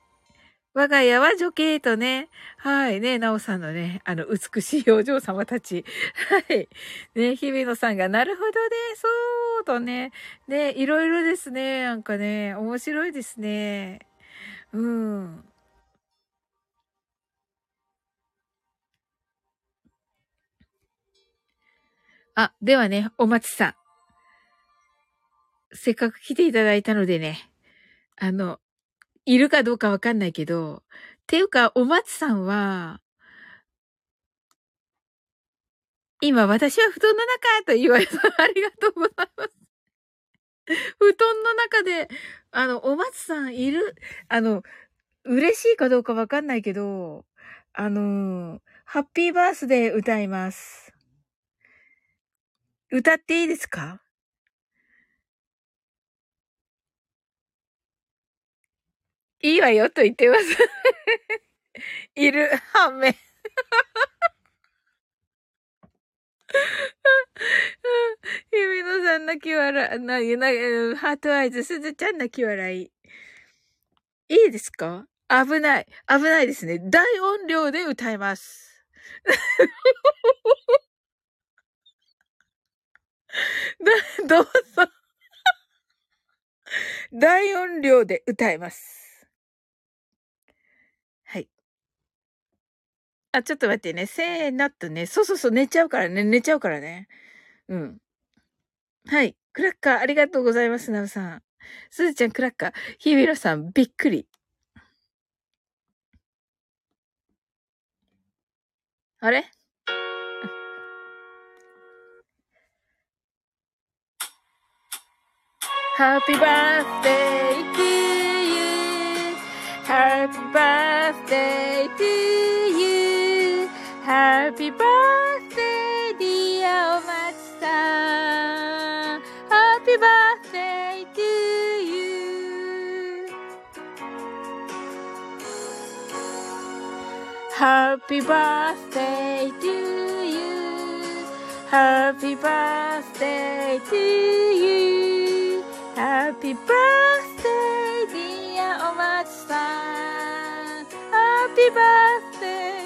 Speaker 1: 我が家は女系とね、はいね、なおさんのね、あの、美しいお嬢様たち。はい。ね、日比野さんが、なるほどね、そうとね、ね、いろいろですね、なんかね、面白いですね。うん。あ、ではね、お松さん。せっかく来ていただいたのでね、あの、いるかどうかわかんないけど、ていうか、お松さんは、今、私は布団の中と言われたありがとうございます。布団の中で、あの、お松さんいる、あの、嬉しいかどうかわかんないけど、あの、ハッピーバースデー歌います。歌っていいですか？いいわよと言ってます。いる、反面。ゆみのさん泣き笑い、な、な、ハートアイズ、すずちゃん泣き笑い。いいですか？危ない。危ないですね。大音量で歌います。だ、どうぞ。大音量で歌います。あ、ちょっと待ってね。せーのとね。そうそうそう、寝ちゃうからね。寝ちゃうからね。うん。はい。クラッカー、ありがとうございます、なおさん。すずちゃん、クラッカー。ひびろさん、びっくり。あれ？Happy birthday to you. Happy birthday to you. Happy birthday, dear Matsu-san. Happy birthday to you. Happy birthday to you. Happy birthday to you. Happy birthday, dear Matsu-san. Happy birthday.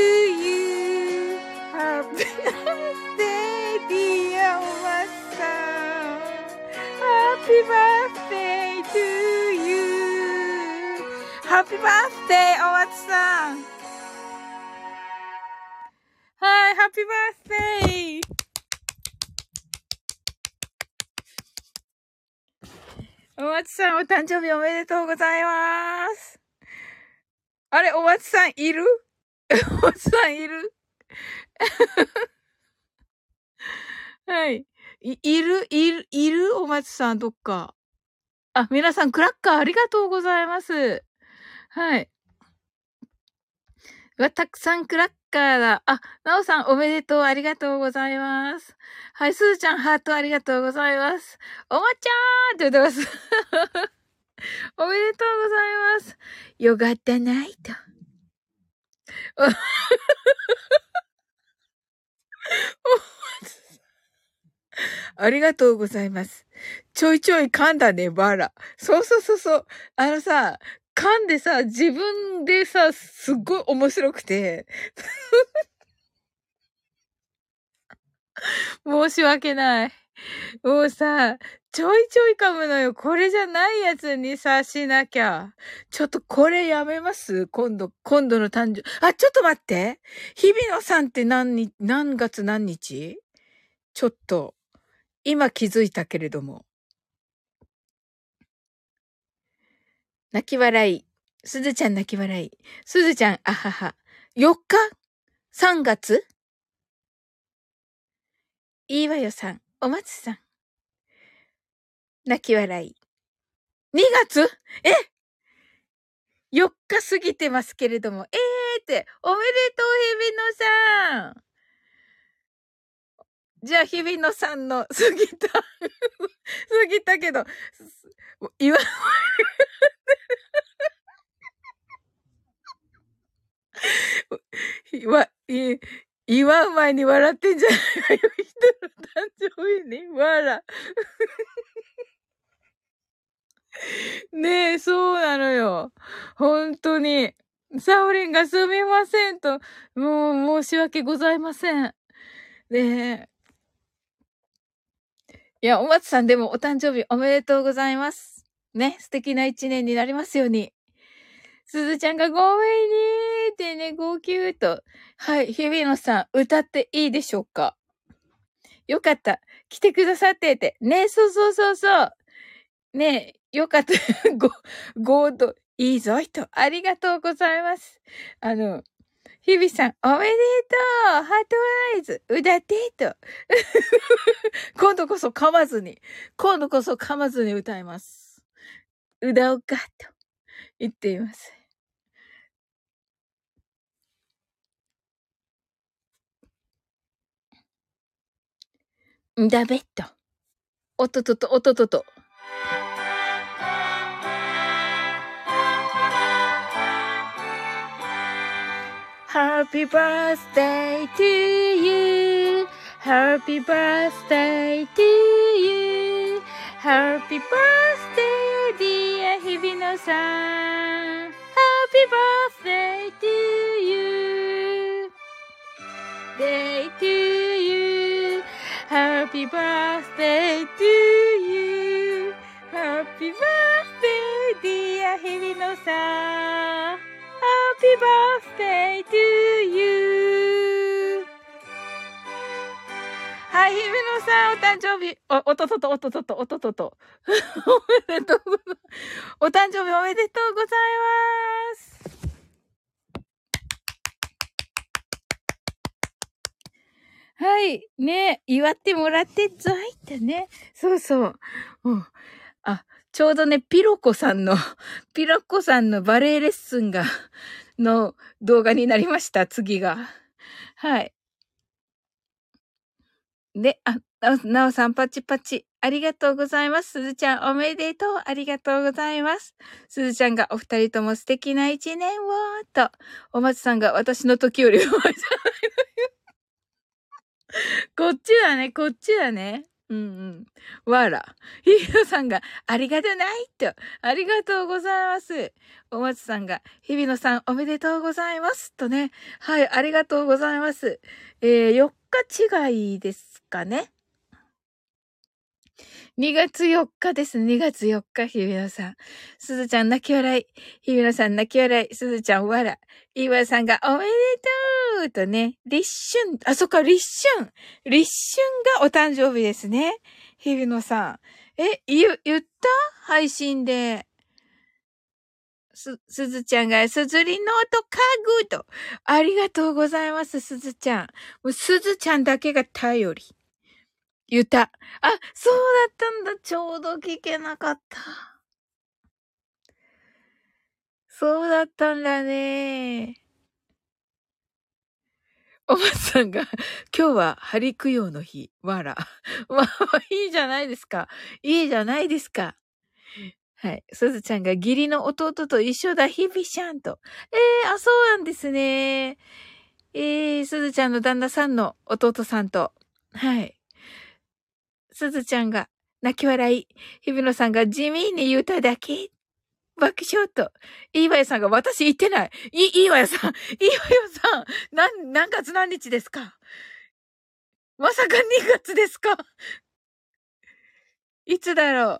Speaker 1: お松さん、お誕生日おめでとうございます。あれ、お松さんいる？お松さんいる？はい。い、いる、いる、いる？お松さん、どっか？あ、皆さん、クラッカーありがとうございます。はい。わ、たくさんクラッカーだ。あ、なおさんおめでとう。ありがとうございます。はい、すずちゃんハートありがとうございます。おまちゃーって言ってます。おめでとうございます。よかったないと。ありがとうございます。ちょいちょい噛んだね、バラ。そうそうそうそう。あのさ、噛んでさ、自分でさ、すっごい面白くて。申し訳ない。もうさ、ちょいちょい噛むのよ。これじゃないやつにさ、しなきゃ。ちょっとこれやめます？今度、今度の誕生。あ、ちょっと待って。日比野さんって何に、何月何日？ちょっと、今気づいたけれども。泣き笑い。すずちゃん泣き笑い。すずちゃん、あはは。4日 ?3 月いいわよさん、お松さん。泣き笑い。2月え ?4 日過ぎてますけれども。えーって、おめでとう、日比野さん。じゃあ、日比野さんの過ぎた 過ぎたけど、言 わ、わ、い、祝う前に笑ってんじゃないわよ。人の誕生日に笑。ねえ、そうなのよ。本当に。サオリンがすみませんと、もう申し訳ございません。ねえ。いや、お松さんでもお誕生日おめでとうございます。ね、素敵な一年になりますように。すずちゃんがごめんねーってね、号泣と。はい、日比野さん、歌っていいでしょうか？よかった。来てくださってて。ね、そうそうそうそう。ねよかった。ご、ごーと、いいぞ、人。ありがとうございます。あの、日々さん、おめでとうハートアイズ歌ってと。今度こそ噛まずに、今度こそ噛まずに歌います。歌おか、と言っています。だべっと。おっととと、おっととと。Happy birthday to you. Happy birthday to you. Happy birthday, Rosa. Happy birthday to you. Day to you. Happy birthday to you. Happy birthday, dear Hirinosa. Happy birthday to you. はい、ひめのさん、お誕生日、お、おととと、おととと、おととと。おめでとうございます。お誕生日おめでとうございます。はい。ね祝ってもらってぞいってね。そうそう。うん。あ、ちょうどね、ピロコさんの、ピロコさんのバレエレッスンが、の動画になりました、次が。はい。で、あ、なおさんパチパチ。ありがとうございます。すずちゃんおめでとう。ありがとうございます。すずちゃんがお二人とも素敵な一年を、と。お松さんが私の時より上手じゃないのよ。こっちだね、こっちだね。うんうん。わら。ヒーローさんが、ありがとないと。ありがとうございます。お松さんが、日比野さんおめでとうございます。とね。はい、ありがとうございます。えー、4日違いですかね。2月4日です。2月4日、日比野さん。すずちゃん泣き笑い。日比野さん泣き笑い。すずちゃんわら。岩さんがおめでとうとね、立春、あ、そっか、立春。立春がお誕生日ですね。日比野さん。え、言、言った？配信で。す、すずちゃんが、すずりノート家具と。ありがとうございます、すずちゃん。もうすずちゃんだけが頼り。言った。あ、そうだったんだ。ちょうど聞けなかった。そうだったんだね。お松さんが、今日は針供養の日。わら。まあ、いいじゃないですか。いいじゃないですか。はい。すずちゃんが義理の弟と一緒だ、ひびしゃんと。ええー、あ、そうなんですね。ええー、すずちゃんの旦那さんの弟さんと。はい。すずちゃんが泣き笑い。日比野さんが地味に言うただけ。爆笑と。いいわよさんが私言ってない。い、いいわよさん。いいわよさん。なん、何月何日ですか？まさか2月ですか？いつだろう？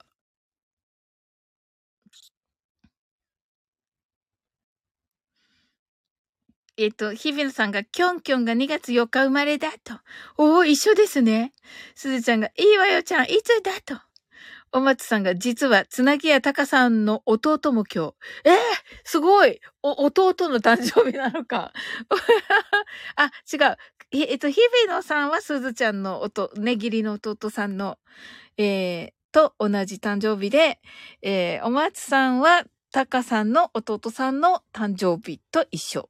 Speaker 1: えっと、日比野さんが、キョンキョンが2月4日生まれだと。おお、一緒ですね。すずちゃんが、いいわよちゃん、いつだと。お松さんが、実は、つなぎやたかさんの弟も今日。えー、すごいお、弟の誕生日なのか。あ、違う。えっと、日比野さんはすずちゃんの弟、ねぎりの弟さんの、えー、と同じ誕生日で、えー、お松さんは、たかさんの弟さんの誕生日と一緒。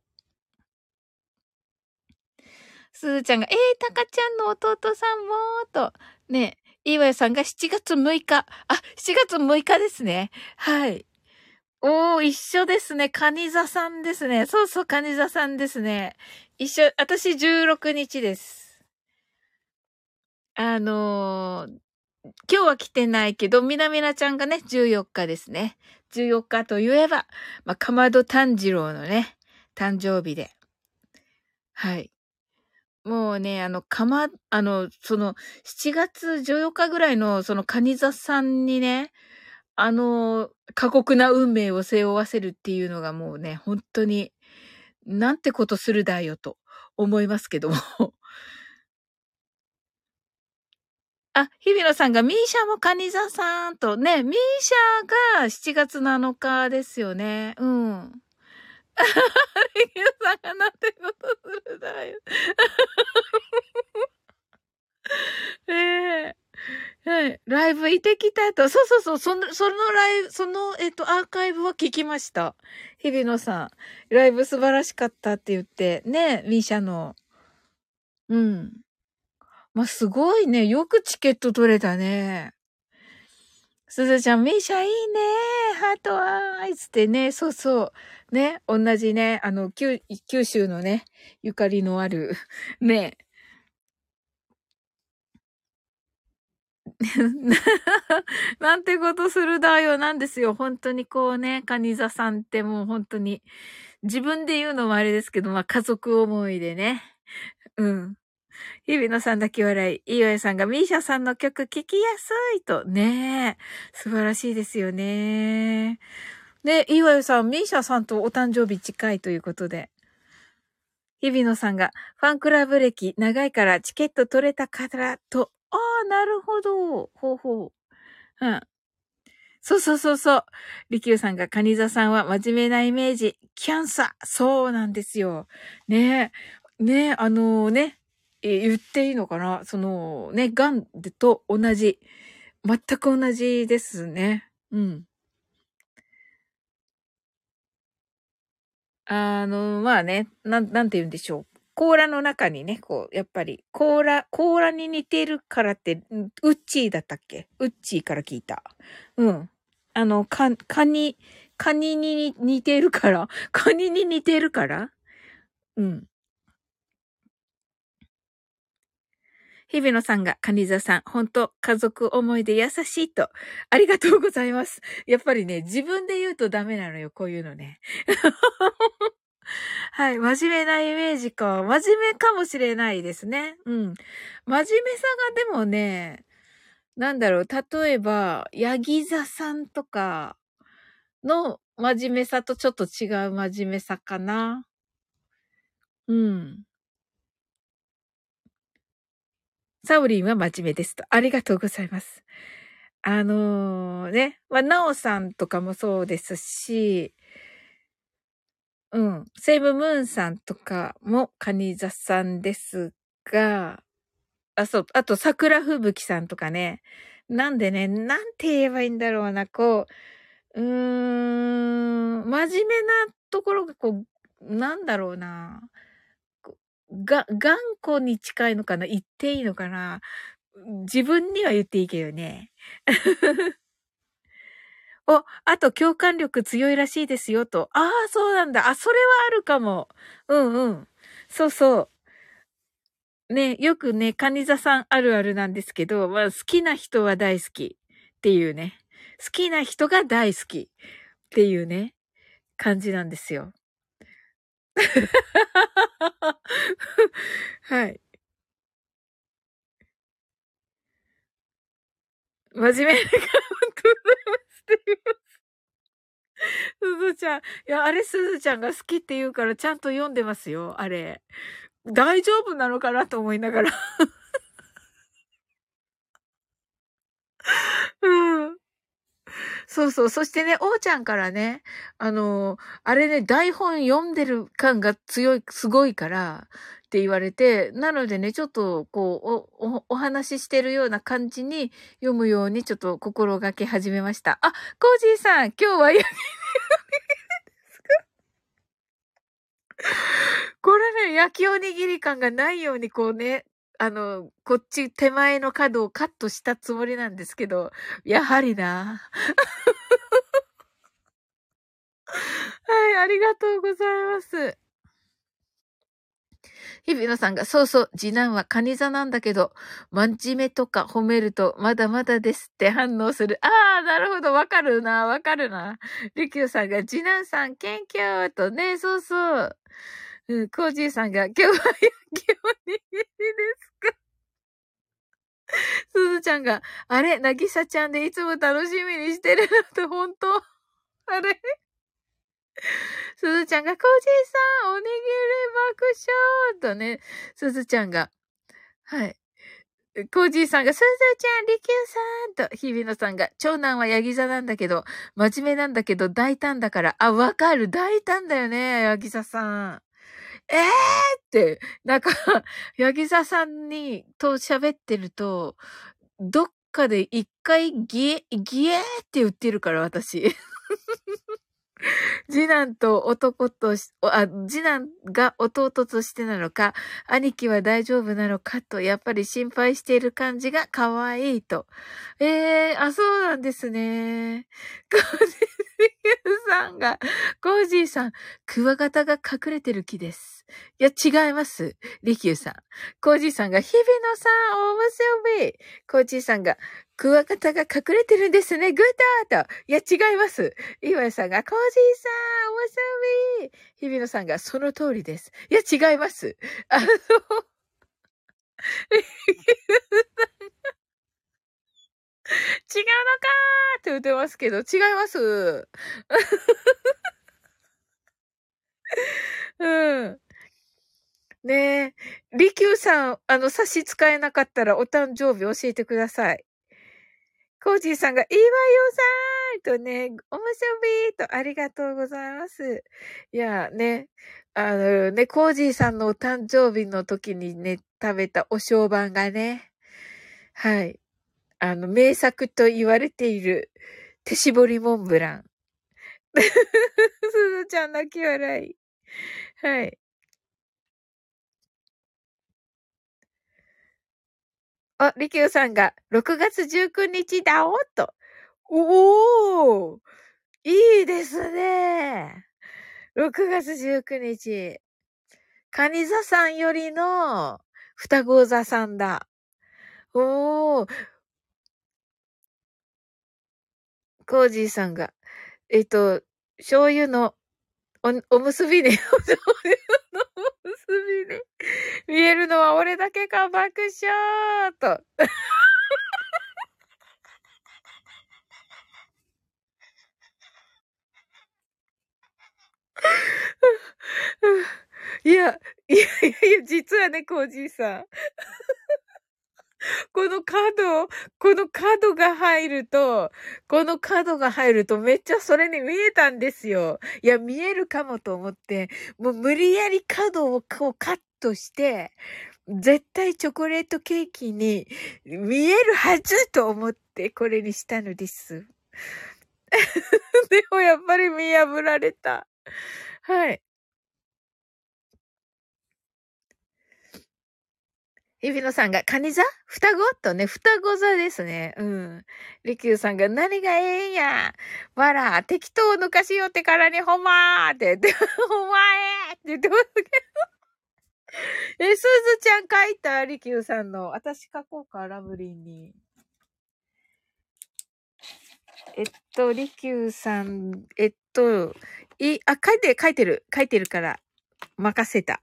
Speaker 1: すーちゃんが、えー、たかちゃんの弟さんもと、ね、いわやさんが7月6日。あ、7月6日ですね。はい。おー、一緒ですね。カニ座さんですね。そうそう、カニ座さんですね。一緒、私16日です。あのー、今日は来てないけど、みなみなちゃんがね、14日ですね。14日といえば、まあ、かまど炭治郎のね、誕生日で。はい。もうね、あの、かま、あの、その、7月14日ぐらいの、その、カニザさんにね、あの、過酷な運命を背負わせるっていうのがもうね、本当に、なんてことするだよと思いますけども。あ、日比野さんが、ミーシャもカニザさんとね、ミーシャが7月7日ですよね。うん。レギュさんがなんてことするだよ。ええはい。ライブ行ってきたと。そうそうそう。その、そのライブ、その、えっと、アーカイブは聞きました。日比野さん。ライブ素晴らしかったって言って。ね、ミーシャの。うん。まあ、すごいね。よくチケット取れたね。すずちゃん、ミーシャいいねハートアイズってね、そうそう。ね、同じね、あの、九、九州のね、ゆかりのある、ね。なんてことするだよ、なんですよ。本当にこうね、カニザさんってもう本当に、自分で言うのもあれですけど、まあ家族思いでね。うん。日比野さんだけ笑い。いおやさんがミーシャさんの曲聴きやすいと。ねえ。素晴らしいですよね。で、いわゆさん、ミーシャさんとお誕生日近いということで。日比野さんが、ファンクラブ歴長いからチケット取れたからと。ああ、なるほど。ほうほう。うん。そうそうそうそう。リキューさんが、カニザさんは真面目なイメージ。キャンサー。そうなんですよ。ねえ。ねえ、あのー、ね。言っていいのかな？そのね、ガンと同じ。全く同じですね。うん。あの、まあね、なん、なんて言うんでしょう。甲羅の中にね、こう、やっぱり、甲羅、甲羅に似てるからって、ウッチーだったっけ？ウッチーから聞いた。うん。あの、か、カニ、カニに似てるからカニに似てるから？うん。日比野さんが、カニザさん、本当家族思いで優しいと。ありがとうございます。やっぱりね、自分で言うとダメなのよ、こういうのね。はい。真面目なイメージか。真面目かもしれないですね。うん。真面目さがでもね、なんだろう。例えば、ヤギ座さんとかの真面目さとちょっと違う真面目さかな。うん。サウリンは真面目ですと。ありがとうございます。あのー、ね、まあ、ナオさんとかもそうですし、うん、セイムムーンさんとかもカニザさんですが、あ、そう、あと桜吹雪さんとかね。なんでね、なんて言えばいいんだろうな、こう、うーん、真面目なところがこう、なんだろうな。が、頑固に近いのかな？言っていいのかな？自分には言っていいけどね。お、あと共感力強いらしいですよと。ああ、そうなんだ。あ、それはあるかも。うんうん。そうそう。ね、よくね、カニ座さんあるあるなんですけど、まあ、好きな人は大好きっていうね。好きな人が大好きっていうね、感じなんですよ。はい。真面目なカウントしています。すずちゃん。いや、あれすずちゃんが好きって言うからちゃんと読んでますよ、あれ。大丈夫なのかなと思いながらうん。そうそう。そしてね、おーちゃんからね、あのー、あれね、台本読んでる感が強い、すごいから、って言われて、なのでね、ちょっと、こう、お、お、お話ししてるような感じに読むようにちょっと心がけ始めました。あ、コージーさん、今日は焼きですか？これね、焼きおにぎり感がないようにこうね、あの、こっち手前の角をカットしたつもりなんですけど、やはりな。はい、ありがとうございます。日比野さんが、そうそう、次男はカニ座なんだけど、真面目とか褒めると、まだまだですって反応する。ああ、なるほど、わかるな、わかるな。りきゅうさんが、次男さん、謙虚とね、そうそう。うん、コージーさんが、今日は野球おにぎりですか？すずちゃんが、あれ、なぎさちゃんでいつも楽しみにしてるのと、本当？あれ？すずちゃんが、コージーさん、おにぎり爆笑！とね、すずちゃんが、はい。コージーさんが、すずちゃん、りきゅうさん！と、日比野さんが、長男はヤギ座なんだけど、真面目なんだけど、大胆だから、あ、わかる、大胆だよね、ヤギ座さん。えー、って、なんか、ヤギ座さんに、と喋ってると、どっかで一回ギエ、ギエーって言ってるから、私。次男と男と、あ、次男が弟としてなのか、兄貴は大丈夫なのかと、やっぱり心配している感じが可愛いと。ええー、あ、そうなんですね。コージーさんが、コージーさん、クワガタが隠れてる木です。いや、違います。リキューさん。コージーさんが、日々のさん、面白い。コージーさんが、クワガタが隠れてるんですね。グッドーと。いや、違います。岩井さんが、コージーさん、面白い。日比野さんが、その通りです。いや、違います。あの、リキューさん 違うのかーって言ってますけど、違います。うん。ねえ。利休さん、あの、差し支えなかったらお誕生日教えてください。コージーさんが、いいわよさーとね、おむすびとありがとうございます。いや、ね、あのね、コージーさんのお誕生日の時にね、食べたお正晩がね、はい。あの、名作と言われている手絞りモンブラン。すずちゃん泣き笑い。はい。あ、りきゅうさんが、6月19日だおっと。おーいいですね。6月19日。カニ座さんよりの双子座さんだ。おー、コージーさんが、えっと、醤油のお、おむすびね、お醤油のおむすびね、見えるのは俺だけか、爆笑と。いや、いやいやいや、実はね、コージーさん。この角、この角が入ると、この角が入るとめっちゃそれに見えたんですよ。いや、見えるかもと思って、もう無理やり角をこうカットして、絶対チョコレートケーキに見えるはずと思ってこれにしたのです。でもやっぱり見破られた。はい。日比野さんが、カニ座？双子？とね、双子座ですね。うん。りきゅうさんが、何がええんや。わら、適当抜かしよってからにほんまーって言って、ほんまえって言ってますけど。え、すずちゃん書いた？りきゅうさんの。私書こうか、ラブリンに。えっと、りきゅうさん、えっと、い、あ、書いて、書いてる。書いてるから、任せた。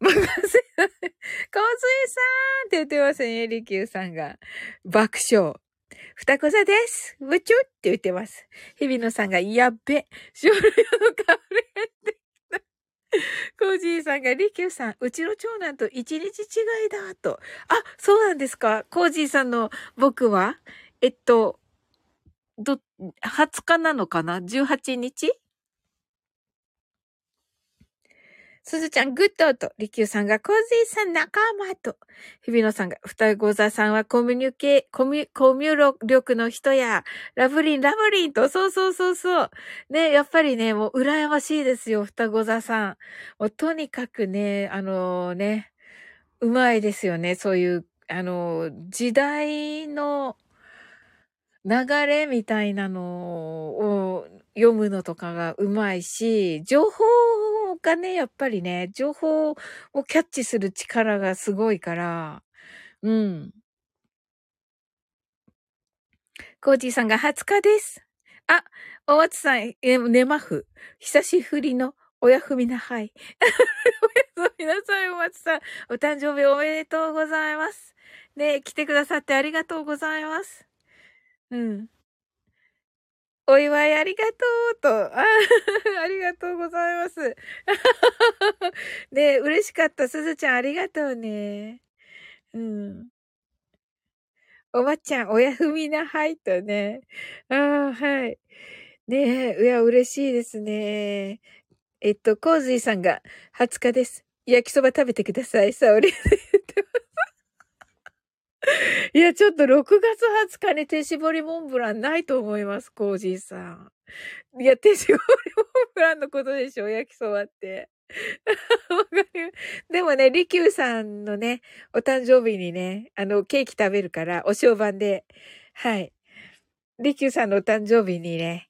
Speaker 1: 任せた。香水さんって言ってますね、りきゅうさんが。爆笑。双子座です。ぶちゅって言ってます。日比野さんが、やっべ、少量の香りがってコージーさんが、リキューさん、うちの長男と一日違いだ、と。あ、そうなんですかコージーさんの僕はえっと、ど、20日なのかな ?18 日？すずちゃん、グッドと、りきゅうさんが、コージーさん仲間と、日比野さんが、双子座さんはコミュニケ、コミュ、コミュ力の人や、ラブリン、ラブリンと、そうそうそうそう。ね、やっぱりね、もう羨ましいですよ、双子座さん。もうとにかくね、あのー、ね、うまいですよね、そういう、あのー、時代の、流れみたいなのを読むのとかがうまいし、情報がね、やっぱりね、情報をキャッチする力がすごいから、うん。コージーさんが20日です。あ、おわつさん、え、ねまふ。久しぶりのおやふみなはい。おやすみなさい、おわつさん。お誕生日おめでとうございます。ね来てくださってありがとうございます。うん。お祝いありがとうと、あ ありがとうございます。ね嬉しかった。すずちゃんありがとうね。うん。おばちゃん、おやふみなはいとね。ああ、はい。ねえ、いや、嬉しいですね。えっと、コーズイさんが20日です。焼きそば食べてください。さおり言ってます。いや、ちょっと6月20日に手絞りモンブランないと思います、コージーさん。いや、手絞りモンブランのことでしょ、焼きそばって。でもね、リキューさんのね、お誕生日にね、あの、ケーキ食べるから、お正晩で、はい。リキューさんのお誕生日にね、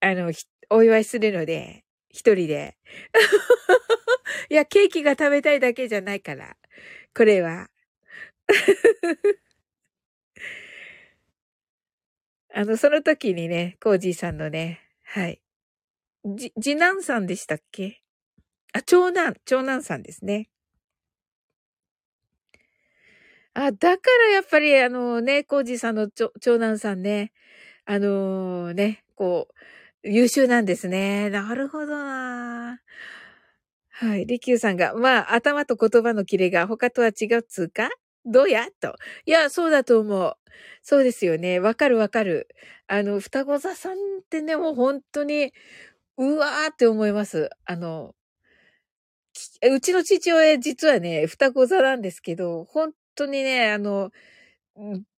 Speaker 1: あの、お祝いするので、一人で。いや、ケーキが食べたいだけじゃないから。これは。あの、その時にね、コージーさんのね、はい。じ、次男さんでしたっけ？あ、長男、長男さんですね。あ、だからやっぱりあのね、コージーさんの長男さんね、あのー、ね、こう、優秀なんですね。なるほどなはい。リキューさんが、まあ、頭と言葉のキレが他とは違うっつうか？どうや？と。いや、そうだと思う。そうですよね。わかるわかる。あの、双子座さんってね、もう本当に、うわーって思います。あの、うちの父親実はね、双子座なんですけど、本当にね、あの、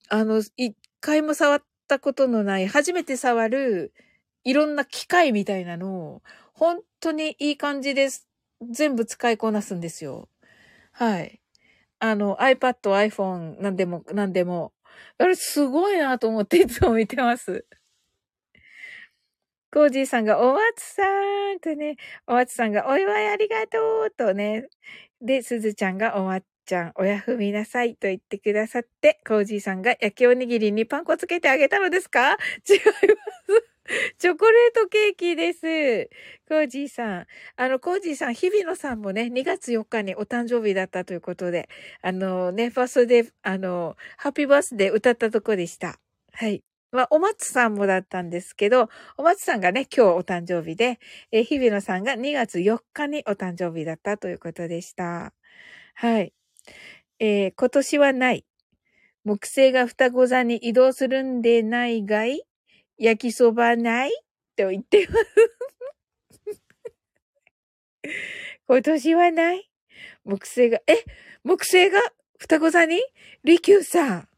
Speaker 1: あの、一回も触ったことのない、初めて触る、いろんな機械みたいなのを、本当にいい感じです。全部使いこなすんですよ。はい。あの、iPad、iPhone、なんでも、なんでも。あれ、すごいなと思っていつも見てます。コージーさんが、おわつさんとね、おわつさんが、お祝いありがとうとね。で、すずちゃんが、おわっちゃん、おやふみなさいと言ってくださって、コージーさんが焼きおにぎりにパン粉つけてあげたのですか？違います。チョコレートケーキです。コージーさん。あの、コージーさん、日比野さんもね、2月4日にお誕生日だったということで、あのね、ファーストで、あの、ハッピーバースデー歌ったとこでした。はい。まあ、お松さんもだったんですけど、お松さんがね、今日お誕生日で、え日比野さんが2月4日にお誕生日だったということでした。はい。えー、今年はない。木星が双子座に移動するんでないがい焼きそばない？と言ってます。今年はない？木星が、え？木星が？双子座に？利休さん。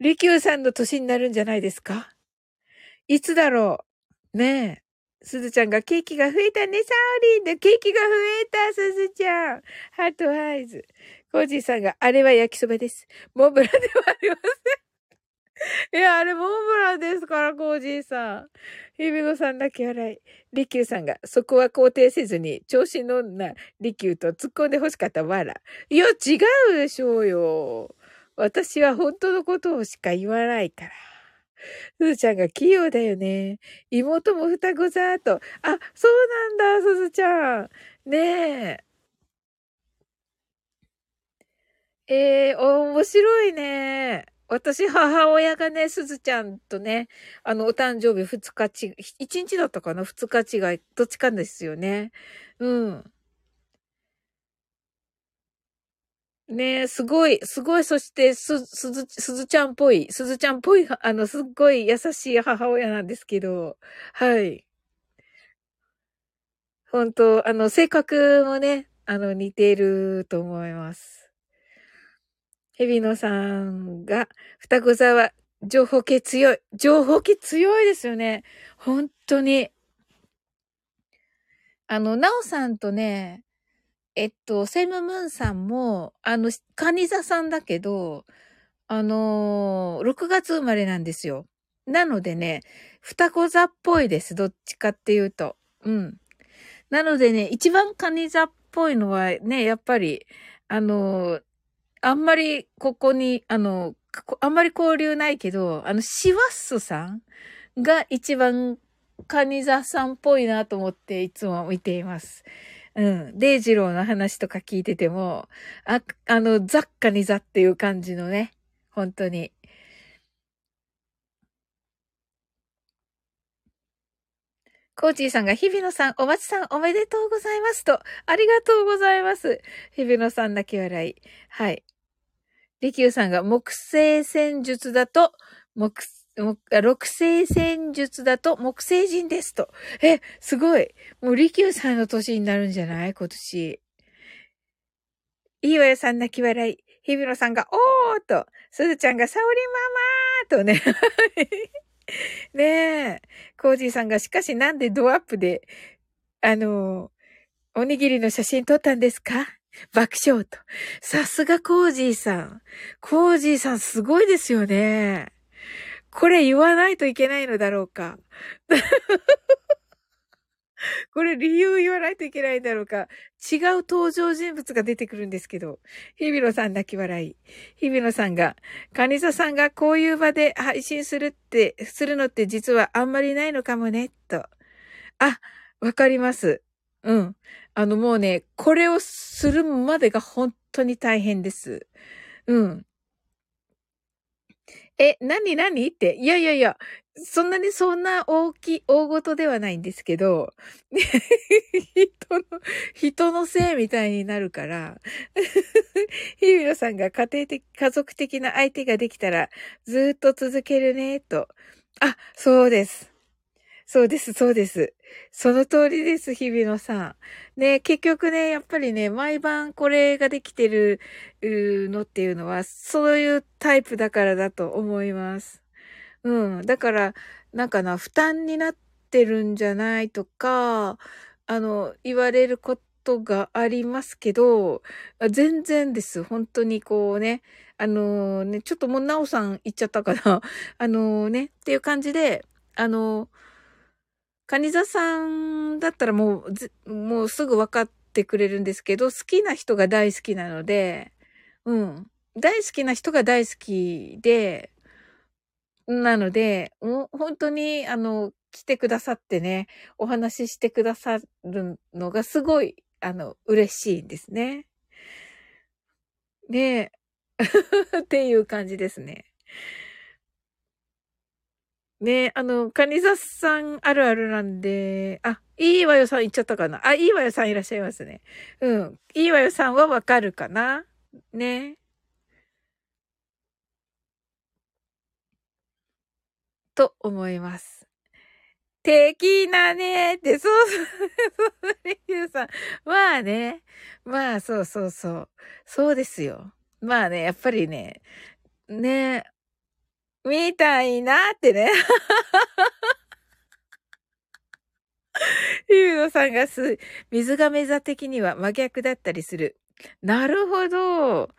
Speaker 1: 利休さんの年になるんじゃないですか？いつだろう？ねえすずちゃんがケーキが増えたね、サオリンのケーキが増えた、すずちゃん。ハートアイズ。コージーさんが、あれは焼きそばです。モブラではありません。いや、あれモンブランですから、コージーさん。ひびごさんだけ笑い。リキューさんが、そこは肯定せずに、調子のんなリキューと突っ込んで欲しかったわら。いや、違うでしょうよ。私は本当のことをしか言わないから。すずちゃんが器用だよね。妹も双子ざーと。あ、そうなんだ、すずちゃん。ねえ。えー、面白いね。私、母親がね、すずちゃんとね、あの、お誕生日二日ち、一日だったかな？二日違い、どっちかんですよね。うん。ねえ、すごい、すごい、そして、す、すず、すずちゃんっぽい、すずちゃんっぽい、あの、すっごい優しい母親なんですけど、はい。本当あの、性格もね、あの、似ていると思います。ヘビノさんが、双子座は情報系強い。情報系強いですよね。本当に。あの、ナオさんとね、えっと、セムムーンさんも、あの、カニ座さんだけど、あのー、6月生まれなんですよ。なのでね、双子座っぽいです。どっちかっていうと。うん。なのでね、一番カニ座っぽいのはね、やっぱり、あのー、あんまりここに、あの、あんまり交流ないけど、あの、シワッスさんが一番カニ座さんっぽいなと思っていつも見ています。うん。デイジローの話とか聞いてても、あ、あの、ザッカニザっていう感じのね、本当に。コーチーさんが、日比野さん、お待ちさん、おめでとうございますと、ありがとうございます。日比野さん泣き笑い。はい。リキューさんが、木星戦術だと、木六星戦術だと木星人ですと。え、すごい。もう、利休さんの年になるんじゃない？今年。いいわよさん泣き笑い。日比野さんが、おーと、すずちゃんが、サオリママーとね。ねえ。コージーさんが、しかしなんでドアップで、あのおにぎりの写真撮ったんですか？爆笑と。さすがコージーさん。コージーさんすごいですよね。これ言わないといけないのだろうか。これ理由言わないといけないんだろうか。違う登場人物が出てくるんですけど。日比野さん泣き笑い。日比野さんが、カニサさんがこういう場で配信するって、するのって実はあんまりないのかもね、と。あ、わかります。うん。あのもうね、これをするまでが本当に大変です。うん。え、なになにって。いやいやいや、そんなにそんな大きい、大ごとではないんですけど、人の、人のせいみたいになるから、ひびろさんが家庭的、家族的な相手ができたら、ずっと続けるね、と。あ、そうです。そうです、そうです。その通りです、日比野さん。ね、結局ね、やっぱりね、毎晩これができてるのっていうのは、そういうタイプだからだと思います。うん。だから、なんかな、負担になってるんじゃないとか、あの、言われることがありますけど、全然です。本当にこうね、あのね、ちょっともうなおさん言っちゃったかな。あのね、っていう感じで、あのカニザさんだったらもう、もうすぐ分かってくれるんですけど、好きな人が大好きなので、うん。大好きな人が大好きで、なので、もう本当に、あの、来てくださってね、お話ししてくださるのがすごい、あの、嬉しいんですね。ねえ。っていう感じですね。ねあの、カニザスさんあるあるなんで、あ、いいわよさん言っちゃったかな。あ、いいわよさんいらっしゃいますね。うん。いいわよさんはわかるかなね。と思います。的なねって、そうそう、そうレキューさん。まあね。まあ、そうそうそう。そうですよ。まあね、やっぱりね、ね、みたいなってね。ゆうのさんがす、水亀座的には真逆だったりする。なるほど。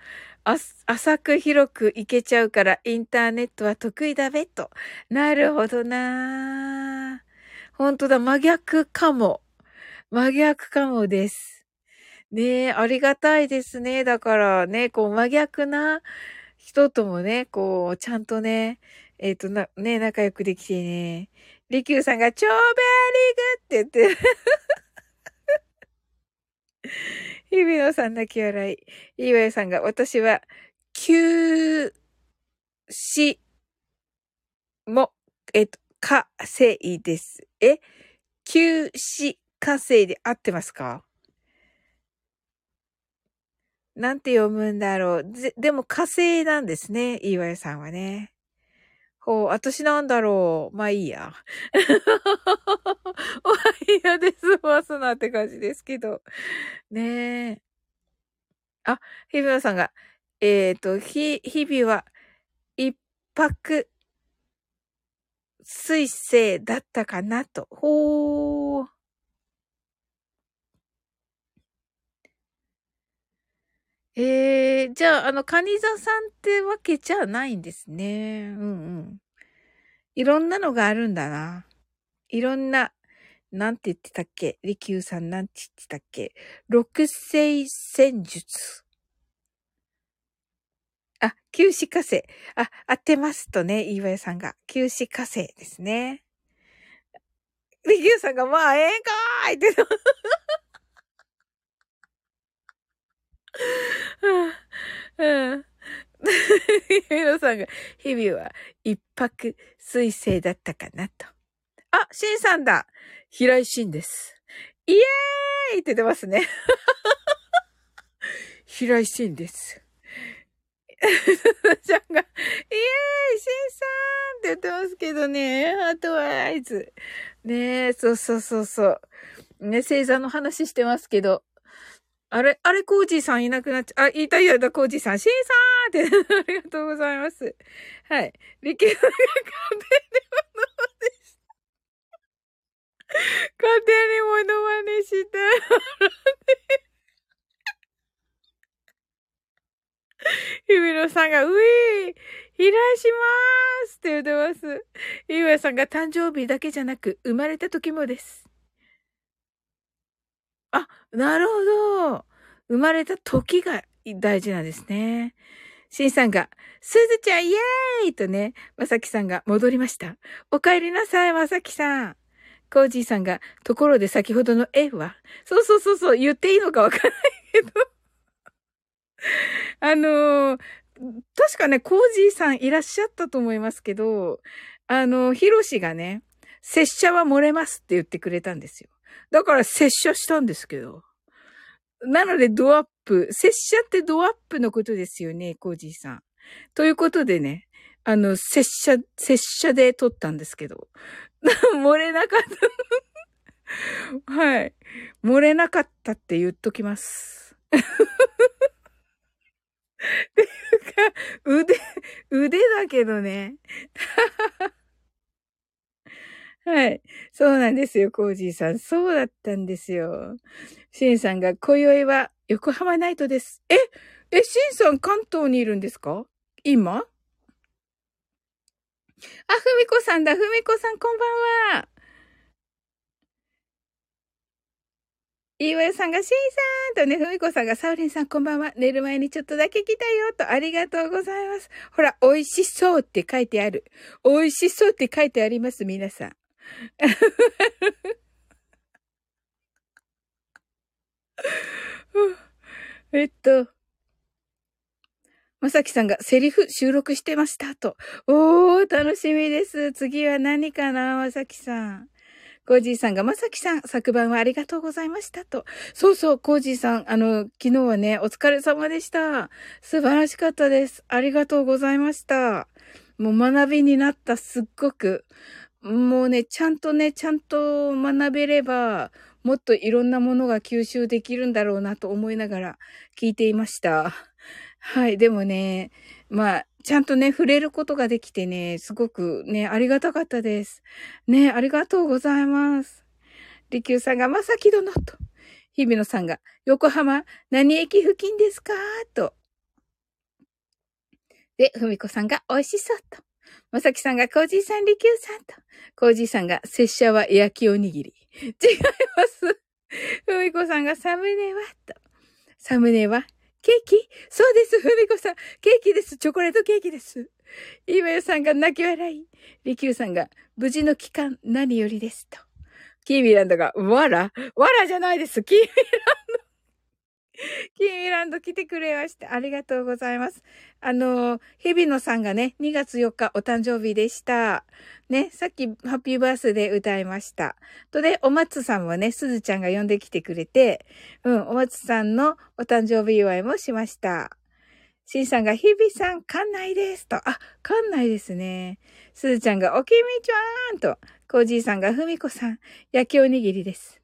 Speaker 1: あ、浅く広くいけちゃうからインターネットは得意だべと。なるほどなほんとだ、真逆かも。真逆かもです。ねえ、ありがたいですね。だからね、こう真逆な人ともね、こう、ちゃんとね、えっ、ー、と、な、ね、仲良くできてね。りきゅうさんが超ベリーグって言って日比野さん泣き笑い。岩井さんが、私は、休止も、えっと、火星です。え？休止火星で合ってますか？なんて読むんだろう。ででも火星なんですね。岩井さんはね。ほう、私なんだろう。まあいいや。まあいいやで済ますなって感じですけど。ねえ。あ、日比野さんが、えっ、ー、と、ひ、日々は一泊水星だったかなと。ほー。えー、じゃあ、あの、カニ座さんってわけじゃないんですね。うんうん。いろんなのがあるんだな。いろんな、なんて言ってたっけ？利休さんなんて言ってたっけ？六星戦術。あ、九死火星。あ、合ってますとね、岩井さんが。九死火星ですね。利休さんが、まあ、ええかーいってうん。ゆのさん。が、日々は一泊水星だったかなと。あ、シンさん。だ平井シンです。イエーイって出ますね。平井シンです。ちゃん。が、イエーイシンさん。って言ってますけどね。あとは合図。ねえ、そうそうそうそう。ね、星座の話してますけど、あれ、あれ、コージーさんいなくなっちゃ、あ、言いたいよだ、コージーさん。シーさーって、ありがとうございます。はい。リキューが勝手にモノマネした。勝手にモノマネした。ひびろさんが、うい飛来しまーすって言ってます。ゆうやさんが誕生日だけじゃなく、生まれた時もです。あ、なるほど。生まれた時が大事なんですね。シンさんが、すずちゃんイエーイとね、まさきさんが戻りました。お帰りなさい、まさきさん。コージーさんが、ところで先ほどの F は？そうそうそうそう、言っていいのかわからないけど。あのー、確かね、コージーさんいらっしゃったと思いますけど、あの、ヒロシがね、拙者は漏れますって言ってくれたんですよ。だから拙者したんですけど。なのでドアップ。拙者ってドアップのことですよね、コージーさん。ということでね、あの、拙者、拙者で撮ったんですけど。漏れなかった。はい。漏れなかったって言っときます。っていうか、腕、腕だけどね。はい。そうなんですよ、コージーさん。そうだったんですよ。シンさんが、今宵は横浜ナイトです。え？え、シンさん関東にいるんですか？今？あ、ふみこさんだ。ふみこさん、こんばんは。岩井さんが、シンさんとね、ふみこさんが、サウリンさんこんばんは。寝る前にちょっとだけ来たよと、ありがとうございます。ほら、美味しそうって書いてある。美味しそうって書いてあります、皆さん。えっと、まさきさんがセリフ収録してましたと。おー、楽しみです。次は何かな、まさきさん。コージーさんが、まさきさん、昨晩はありがとうございましたと。そうそう、コージーさん、あの、昨日はね、お疲れ様でした。素晴らしかったです。ありがとうございました。もう学びになった、すっごく。もうね、ちゃんとね、ちゃんと学べれば、もっといろんなものが吸収できるんだろうなと思いながら聞いていました。はい。でもね、まあ、ちゃんとね、触れることができてね、すごくね、ありがたかったです。ね、ありがとうございます。利休さんが、まさき殿と。日比野さんが、横浜、何駅付近ですか？と。で、ふみこさんが、美味しそうと。まさきさんが、コージーさん、利休さんと。コージーさんが、拙者は焼きおにぎり。違います。ふみこさんが、サムネはと。サムネは、ケーキ？そうです、ふみこさん。ケーキです。チョコレートケーキです。イメヨさんが泣き笑い。リキューさんが、無事の期間、何よりですと。キーミランドが、わら？わらじゃないです。キーミランド。キーミランド来てくれまして、ありがとうございます。あの、日比野さんがね、2月4日お誕生日でした。ね、さっきハッピーバースで歌いました。とで、お松さんもね、すずちゃんが呼んできてくれて、うん、お松さんのお誕生日祝いもしました。しんさんが、日比さん、館内ですと。あ、館内ですね。すずちゃんが、おきみちゃーんと。コージーさんが、ふみこさん、焼きおにぎりです。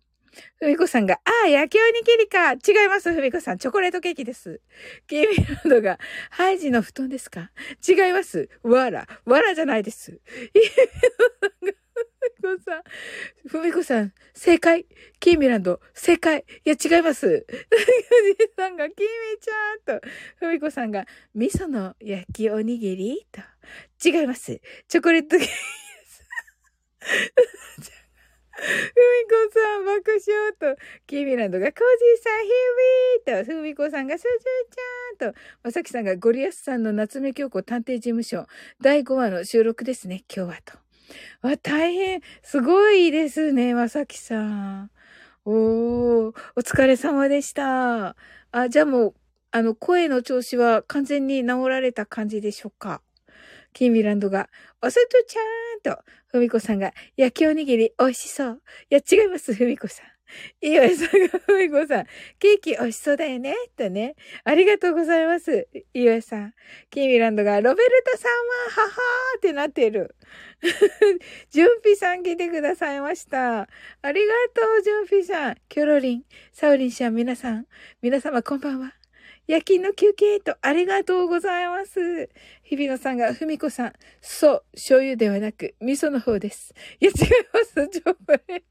Speaker 1: ふみこさんが、ああ、焼きおにぎりか。違います、ふみこさん。チョコレートケーキです。キーミランドが、ハイジの布団ですか？違います。わら。わらじゃないです。ふみこさん、ふみこさん、正解。キーミランド、正解。いや、違います。ふみこさんが、キーミちゃんと、ふみこさんが、味噌の焼きおにぎりと、違います。チョコレートケーキです。ふみこさん爆笑と、キーミランドがコージーさんヒーウィーと、ふみこさんがすずちゃんと、まさきさんがゴリアスさんの夏目京子探偵事務所第5話の収録ですね、今日はと。わ、大変、すごいですね、まさきさん。おー、お疲れ様でした。あ、じゃあもう、あの、声の調子は完全に治られた感じでしょうか？キーミランドが、おすとちゃーんと、ふみこさんが、焼きおにぎり美味しそう。いや、違います、ふみこさん。岩井さんが、ふみこさん、ケーキ美味しそうだよね、とね。ありがとうございます。岩井さん。キーミランドが、ロベルタさんは、ははーってなってる。ジュンピさん来てくださいました。ありがとう、ジュンピさん。キョロリン、サウリンさん、皆さん。皆様、こんばんは。夜勤の休憩とありがとうございます。日比野さんが、ふみこさん、そう、醤油ではなく、味噌の方です。いや、違います、ジョブレ。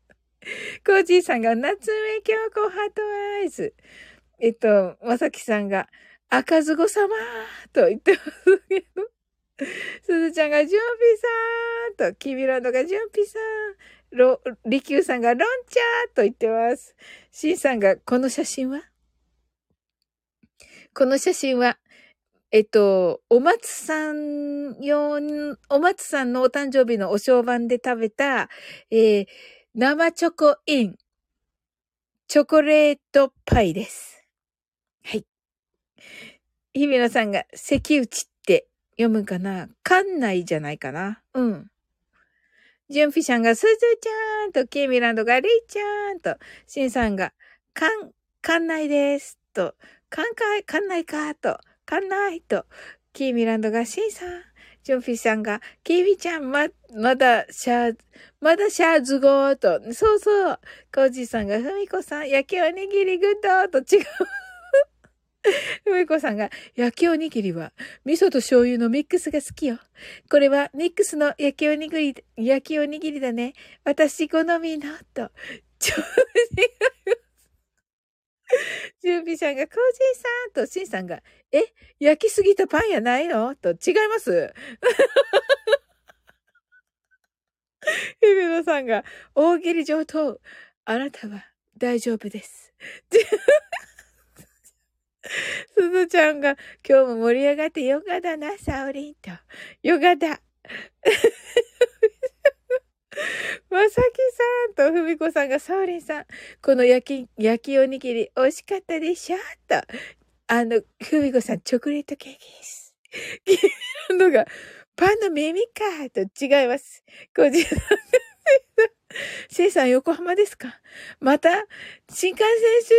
Speaker 1: コージーさんが、夏目京子ハートアイズ。えっと、まさきさんが、赤ずご様と言ってますけど。すずちゃんが、ジュンピさんと、キビランドが、ジュンピさん。ロ、リキューさんが、ロンチャーと言ってます。シンさんが、この写真は？この写真は、えっと、お松さん用お松さんのお誕生日のお正晩で食べた、えー、生チョコイン、チョコレートパイです。はい。日比野さんが、関内って読むかな？館内じゃないかな？うん。ジュンフィシャンが、すずちゃんと、ケイミランドが、リーちゃんと、シンさんが、館、館内ですと、かんかい、かんないか、と、かんない、と、キーミランドがシンさん、ジョンフィさんが、キーミちゃん、ま、まだ、シャー、まだシャーズゴーと、そうそう、コージーさんが、ふみこさん、焼きおにぎりグッドと違う。ふみこさんが、焼きおにぎりは、味噌と醤油のミックスが好きよ。これは、ミックスの焼きおにぎり、焼きおにぎりだね。私好みの、と。ちょ、違う。準備さんが、コージーさんと、シンさんが、え、焼きすぎたパンやないの？と、違います ヘビノさんが、大喜利上等。あなたは大丈夫です。すずちゃんが、今日も盛り上がってよかだな、サオリンと。よかだ。まさきさんとふみこさんがサオリンさん、この焼き、焼きおにぎり美味しかったでしょ？と。あの、ふみこさん、チョコレートケーキです。のが、パンの耳かと違います。こじさん シェイさん横浜ですか？また、新幹線す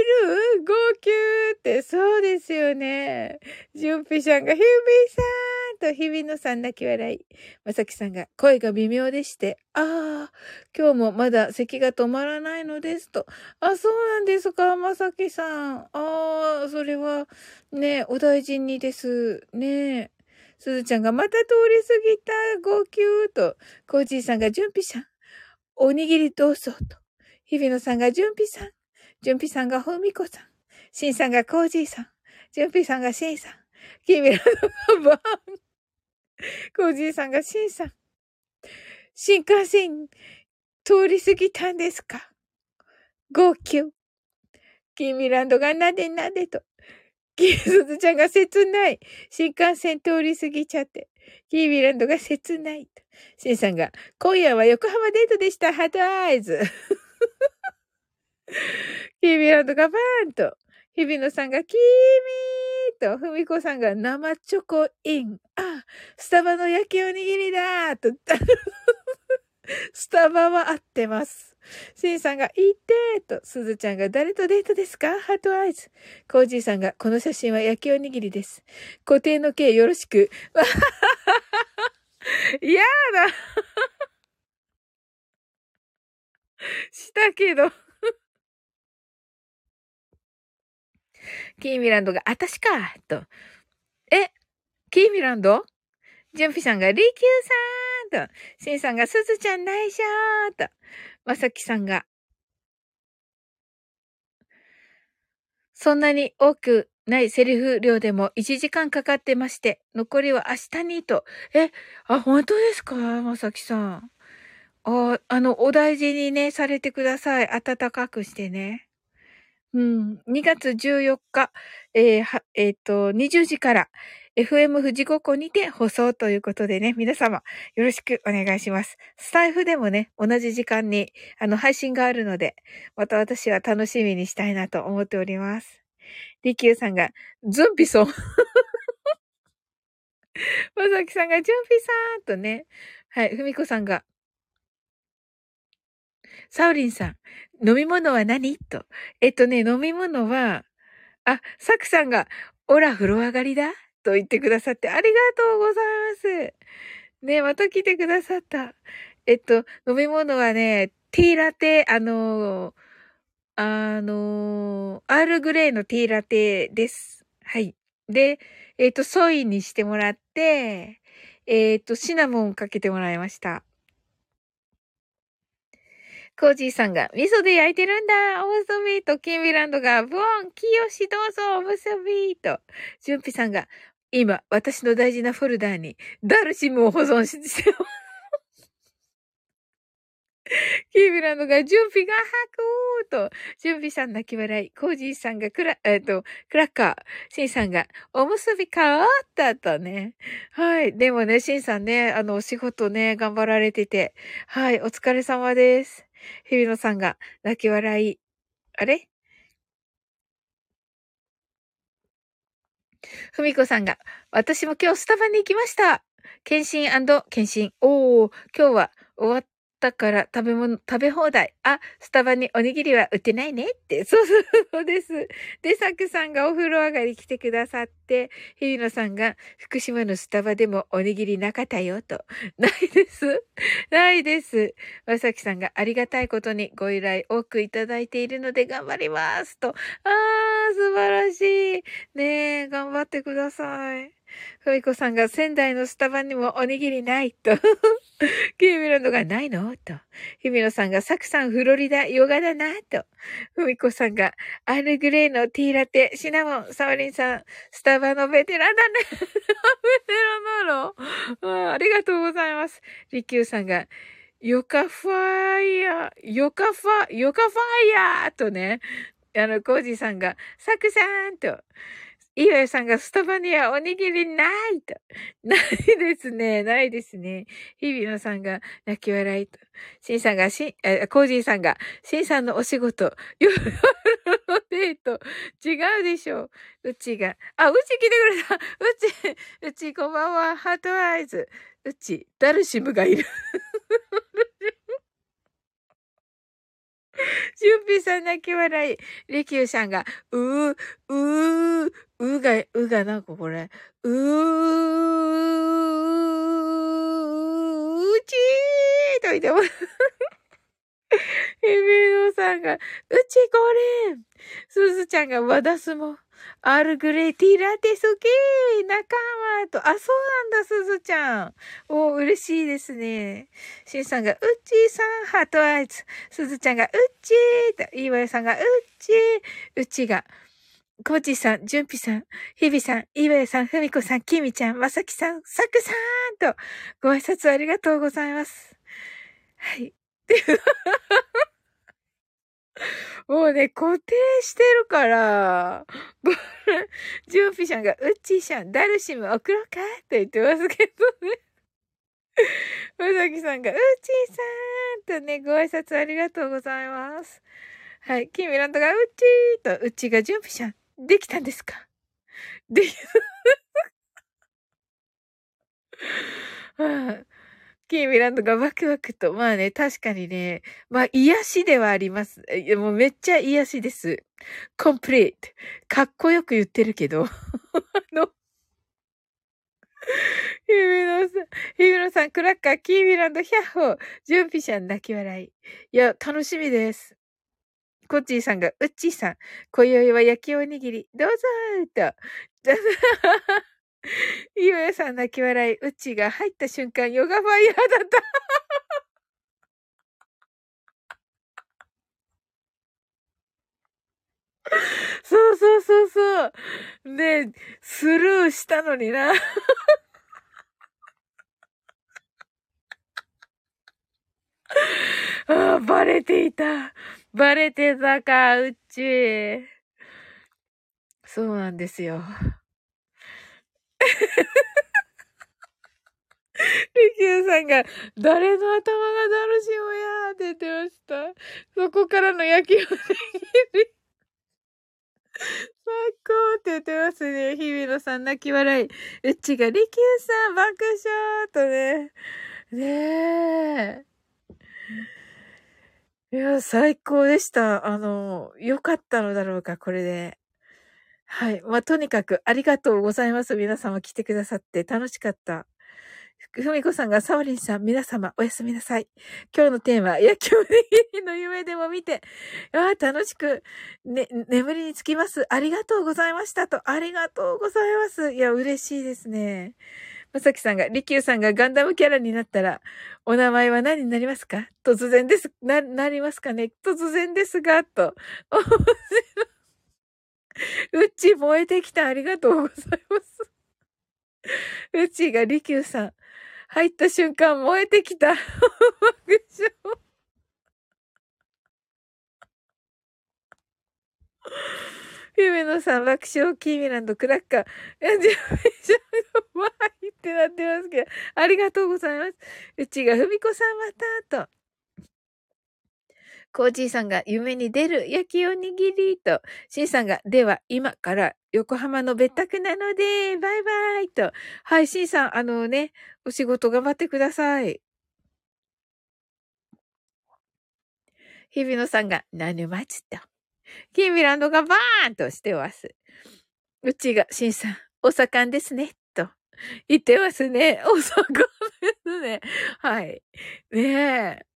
Speaker 1: る号泣って、そうですよね。ジュンピさんが、ヒュービーさんと、日比野さん泣き笑い。まさきさんが、声が微妙でして、ああ、今日もまだ咳が止まらないのですと。あ、そうなんですか、まさきさん。ああ、それは、ね、お大事にです。ねすずちゃんがまた通り過ぎた号泣と、コージーさんが準備さん。おにぎりどうぞと。日比野さんが純比さん。純比さんがふみこさん。しんさんがコージーさん。純比さんがしんさん。キミラのバーン。コージーさんがしんさん。新幹線通り過ぎたんですか？号泣。キーミランドがなでなでと。キーズちゃんが切ない。新幹線通り過ぎちゃって。キーミランドが切ないと。シンさんが、今夜は横浜デートでした。ハートアイズ。キーミランドがバーンと。日比野さんが、キーミーと、ふみこさんが生チョコイン。あ、スタバの焼きおにぎりだと。スタバは合ってます。シンさんが、いってーと、すずちゃんが、誰とデートですか？ハートアイズ。コージーさんが、この写真は焼きおにぎりです。固定の形よろしく。やだしたけどキーミランドが、あたしかと。えキーミランド？ジュンピさんが、リキューさんと。シンさんが、すずちゃん内緒と。まさきさんが、そんなに多くないセリフ量でも1時間かかってまして、残りは明日にと。え、あ、本当ですか？まさきさん。あ、あの、お大事にね、されてください。暖かくしてね。うん。2月14日、えー、は、えっ、ー、と、20時から、FM 富士五湖にて放送ということでね、皆様よろしくお願いします。スタイフでもね、同じ時間にあの配信があるので、また私は楽しみにしたいなと思っております。リキューさんが、ズンピソン。まさきさんが、ジュンピさんとね。はい、ふみこさんが、サウリンさん、飲み物は何？と。えっとね、飲み物は、あ、サクさんが、オラ風呂上がりだと言ってくださってありがとうございます。ね、また来てくださった。えっと、飲み物はね、ティーラテ、あの、あの、アールグレーのティーラテです。はい。で、えっ、と、ソイにしてもらって、えっ、と、シナモンかけてもらいました。コージーさんが、味噌で焼いてるんだおむすびと、キンビランドが、ブオン、キヨシどうぞおむすびと、ジュンピさんが、今、私の大事なフォルダーに、ダルシムを保存してます。キービランドが準備が吐くと、準備さん泣き笑い、コージーさんがクラ、えっ、ー、と、クラッカー、シンさんがおむすび変わったとね。はい。でもね、シンさんね、あの、お仕事ね、頑張られてて、はい、お疲れ様です。日比野さんが泣き笑い。あれ？ふみこさんが、私も今日スタバに行きました。検診検診。おー、今日は終わっだから食べ物、食べ放題。あ、スタバにおにぎりは売ってないねって。そうそうです。で、サクさんがお風呂上がり来てくださって、日比野さんが福島のスタバでもおにぎりなかったよと。ないです。ないです。まさきさんがありがたいことにご依頼多くいただいているので頑張りますと。あー、素晴らしい。ねえ、頑張ってください。ふみこさんが仙台のスタバにもおにぎりないと。キーミランドがないの？と。ひみのさんがサクさんフロリダヨガだなと。ふみこさんがアールグレーのティーラテ、シナモン、サワリンさん、スタバのベテランだね。ベテランなのありがとうございます。リキューさんが、ヨカファイヤー、ヨカファ、ヨカファイヤーとね、あの、コージさんが、サクさんと、いわさんがスタバにはおにぎりないと。ないですね。ないですね。日比野さんが泣き笑いと。シンさんが、しん、え、コージーさんが、シンさんのお仕事、夜のデート、違うでしょう。うちが、あ、うち来てくれた。うち、うちこんばんは。ハートアイズ。うち、ダルシムがいる。シュンピーさん泣き笑い。リキューさんが、うー、うー、うが、うがなんかこれ、うー、うちーと言ってます。ビノさんが、うちこれすずちゃんが和田すも。アールグレイティーラテ好き仲間と、あ、そうなんだ、すずちゃん。お嬉しいですね。しんさんが、うっちーさん、ハートアイズ。すずちゃんが、うっちーと、いわよさんが、うっちー。うちが、コーチーさん、ジュンピさん、ヒビさん、イベイさん、ふみこさん、キミちゃん、まさきさん、サクさんと、ご挨拶ありがとうございます。はい。もうね、固定してるから、ジュンピさんが、うっちーしゃん、ダルシム送ろうかって言ってますけどね。まさきさんが、うっちーさんとね、ご挨拶ありがとうございます。はい。キミランドが、うっちーと、うちがジュンピさん、できたんですか？できた。キーミランドがワクワクと、まあね、確かにね、まあ癒しではあります。いや、もうめっちゃ癒しです。コンプリート。かっこよく言ってるけど。あの、ヒビノさん、ヒビノさん、クラッカー、キーミランド、ヒャッホー、ジュンピシャン、泣き笑い。いや、楽しみです。コッチーさんが、ウッチーさん、今宵は焼きおにぎり、どうぞーと。ゆうやさん泣き笑い、ウッチーが入った瞬間、ヨガファイヤーだった。そうそうそうそう。ねスルーしたのにな。ああ、バレていた。バレてたか、うっち。そうなんですよ。リキューさんが、誰の頭がダルシオやーって言ってました。そこからの焼きおにぎり。最高って言ってますね。日比野さん泣き笑い。うちが、リキューさん爆笑とね。ねえ。いや、最高でした。あの、良かったのだろうか、これで。はい。まあ、とにかくありがとうございます。皆様来てくださって楽しかった。ふみこさんが、サオリンさん、皆様、おやすみなさい。今日のテーマ、野球おにぎりの夢でも見て、ああ、楽しく、ね、眠りにつきます。ありがとうございましたと、ありがとうございます。いや、嬉しいですね。まさきさんが、りきゅうさんがガンダムキャラになったら、お名前は何になりますか？突然です。な、なりますかね？突然ですが、と。面白い。うち燃えてきた。ありがとうございます。うちがりきゅうさん。入った瞬間燃えてきた。爆笑。姫野さん爆笑、キーミランド、クラッカー。え、じゃあ、じゃあ、わいってなってますけど、ありがとうございます。うちが、ふみこさんまた、と。コージーさんが夢に出る焼きおにぎりと、シンさんが、では今から横浜の別宅なので、バイバイと。はい、シンさん、あのね、お仕事頑張ってください。日比野さんが、なぬまつと。キーミランドがバーンとしてます。うちが、シンさん、お盛んですね、と言ってますね。お盛んですね。はい。ねえ。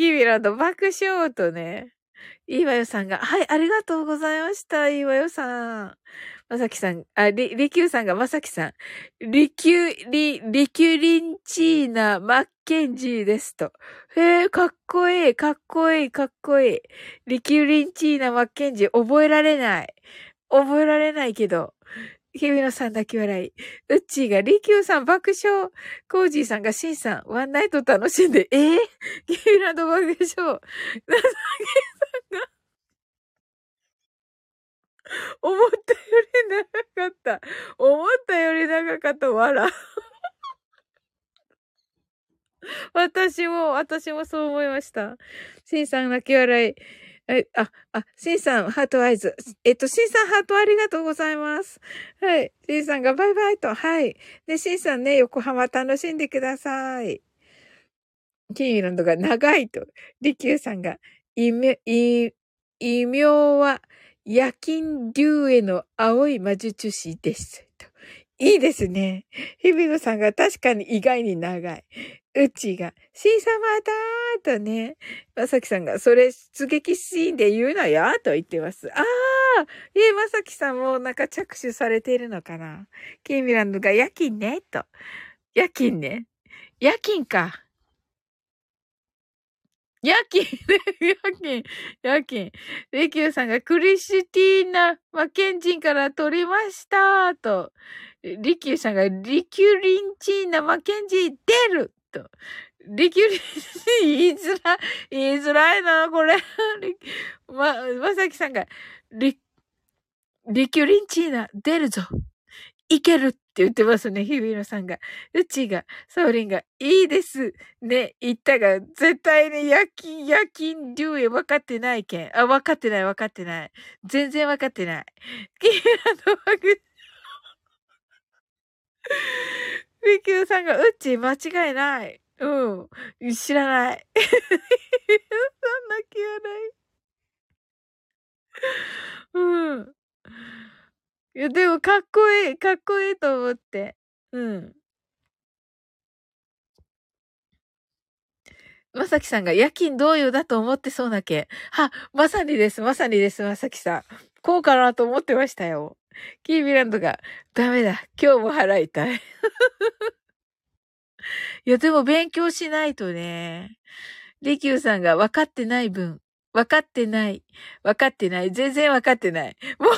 Speaker 1: キーミランド爆笑とね。いいわよさんが、はい、ありがとうございました。いいわよさん。まさきさん、あ、り、りきゅうさんがまさきさん。りきゅう、り、りきゅリンチーナ・マッケンジーですと。へえ、かっこいい、かっこいい、かっこいい。リキュリンチーナ・マッケンジー、覚えられない。覚えられないけど。日比野さん泣き笑い。うっちーが、りきゅうさん爆笑。コージーさんが、しんさん、ワンナイト楽しんで、えー、キーランド爆笑。なさげさんが、思ったより長かった。思ったより長かった。笑。私も、私もそう思いました。シンさん泣き笑い。え、あ、あ、シンさん、ハートアイズ。えっと、シンさん、ハートありがとうございます。はい。シンさんがバイバイと。はい。で、シンさんね、横浜楽しんでください。キーランドが長いと。リキューさんが、異名、異名は、夜勤竜への青い魔術師です。いいですね。日比野さんが確かに意外に長い。うちが、シーサマーだーとね、まさきさんが、それ出撃シーンで言うなよと言ってます。あーえ、まさきさんもなんか着手されているのかな？キーミランドが夜勤ねと。夜勤ね。夜勤か。夜勤ね、夜勤、夜勤。レキューさんがクリスティーナ・マケンジンから取りましたと。リキューさんがリキュリンチーナ・マケンジー出ると。リキュリン、言いづら、言いづらいな、これ。ま、まさきさんが、リ、リキュリンチーナ出るぞ。いけるって言ってますね、日比野さんが。うちが、ソーリンが、いいですね、言ったが、絶対ね、夜勤、夜勤竜へ分かってないけん。あ、分かってない、分かってない。全然分かってない。キーラのワグ、リキューさんが、うっち間違いない。うん。知らない。そんな気はない。うん。いや、でもかっこいい、かっこいいと思って。うん。まさきさんが夜勤同様だと思ってそうなけ。は、まさにです、まさにです、まさきさん。こうかなと思ってましたよ。キービランドが、ダメだ、今日も払いたい。いや、でも勉強しないとね。リキューさんが分かってない分、分かってない、分かってない、全然分かってない。もう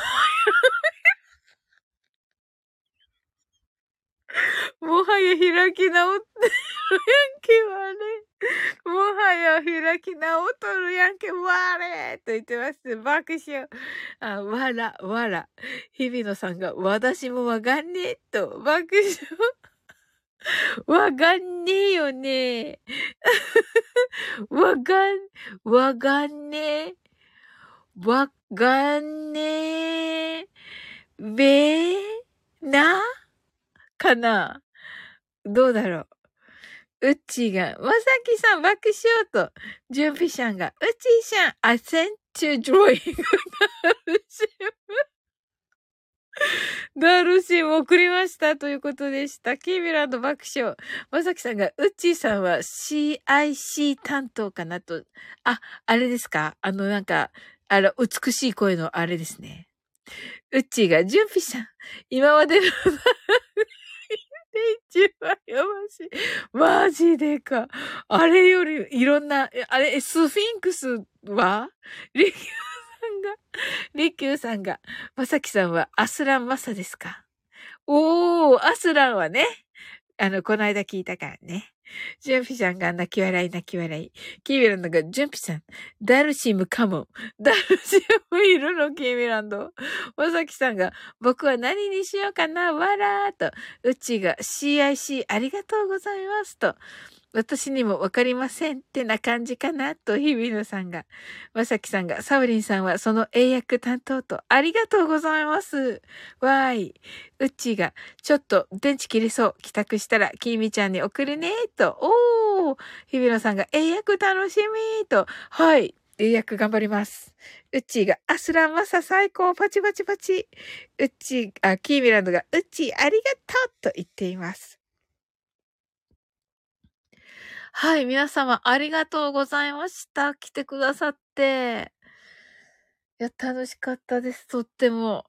Speaker 1: もはや開き直ってるやんけわれ。もはや開き直っとるやんけわれと言ってます。爆笑。あ、わら、わら。日比野さんが、私もわかんねえと、爆笑。わかんねえよね。わかん、わかんねえ。わかんねえ。べな？かな？どうだろう。うっちーが、まさきさん爆笑と、ジュンピシャンが、うっちーしゃん、アセンチュドロイングダルシム。ダルシム送りましたということでした。キーミランド爆笑。まさきさんが、うっちーさんは CIC 担当かなと。あ、あれですか？あの、なんか、あの、美しい声のあれですね。うっちーが、ジュンピシャン、今までの一番やばしい。マジでか。あれよりいろんな、あれ、スフィンクスは？リキューさんが、リキューさんが、まさきさんはアスランマサですか？おー、アスランはね、あの、この間聞いたからね。ジュンピさんが泣き笑い泣き笑い。キーミランドが、ジュンピさん、ダルシムカモン。ダルシムいるのキーミランド。まさきさんが、僕は何にしようかなわらーと。うちが CIC ありがとうございますと。私にもわかりませんってな感じかなと、日比野さんが。まさきさんが、サウリンさんはその英訳担当と、ありがとうございます。わーい。うっちーが、ちょっと電池切れそう。帰宅したら、きみちゃんに送るねと。おー。日比野さんが、英訳楽しみと。はい。英訳頑張ります。うっちーが、アスランマサ最高、パチパチパチ。うっちー、あ、キーミランドが、うっちーありがとうと言っています。はい、皆様ありがとうございました。来てくださって。いや、楽しかったです、とっても。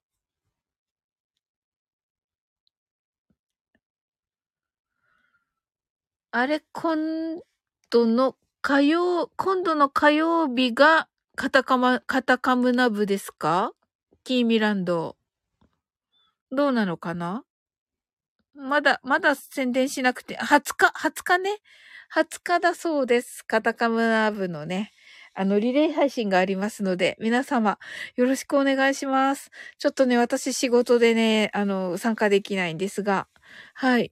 Speaker 1: あれ、今度の火曜、今度の火曜日がカタカマ、カタカムナ部ですか？キーミランド。どうなのかな？まだ、まだ宣伝しなくて、20日、20日ね。20日だそうです。カタカムナ部のね、あの、リレー配信がありますので、皆様、よろしくお願いします。ちょっとね、私仕事でね、あの、参加できないんですが、はい。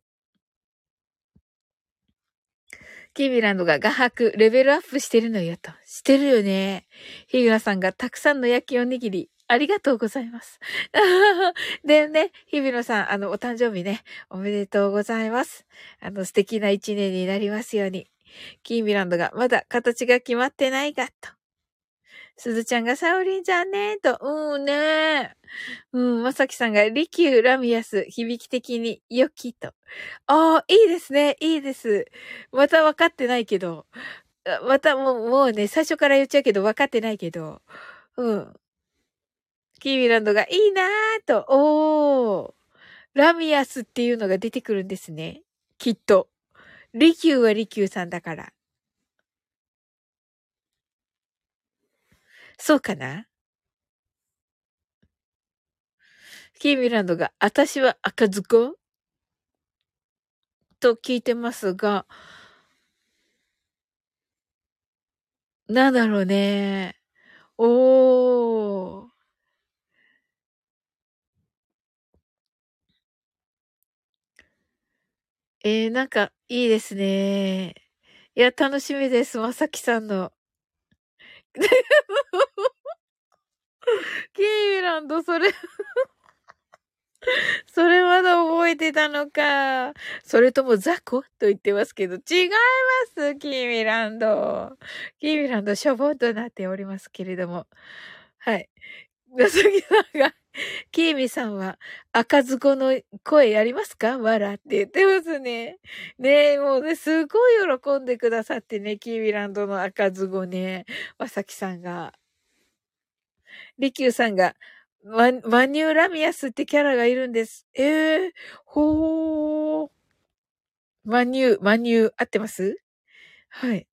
Speaker 1: キービランドが画伯、レベルアップしてるのよと。してるよね。ヒグラさんがたくさんの焼きおにぎり、ありがとうございます。でね、日比野さん、あの、お誕生日ね、おめでとうございます。あの、素敵な一年になりますように。キーミランドが、まだ形が決まってないが、と。すずちゃんがサウリンじゃんねと。うんねうん、まさきさんが、リキュー、ラミアス、響き的に、良きと。ああ、いいですね、いいです。また分かってないけど。またもう、もうね、最初から言っちゃうけど、分かってないけど。うん。キーミランドが、いいなーと、おー。ラミアスっていうのが出てくるんですね。きっと。リキューはリキューさんだから。そうかな？キーミランドが、私は赤ずこ？と聞いてますが、なんだろうね。おー。えー、なんか、いいですね。いや、楽しみです。まさきさんの。キーランド、それ それまだ覚えてたのか。それともザコ？と言ってますけど、違いますキーミランド。キーミランド、しょぼんとなっておりますけれども。はい。なさぎさんが、キーミさんは赤ずこの声やりますか？わらって言ってますね。ねえ、もうね、すごい喜んでくださってね、キーミランドの赤ずごね、まさきさんが。リキューさんが、ママニューラミアスってキャラがいるんです。ええー、ほー。マニュー、マニュー、合ってます？はい。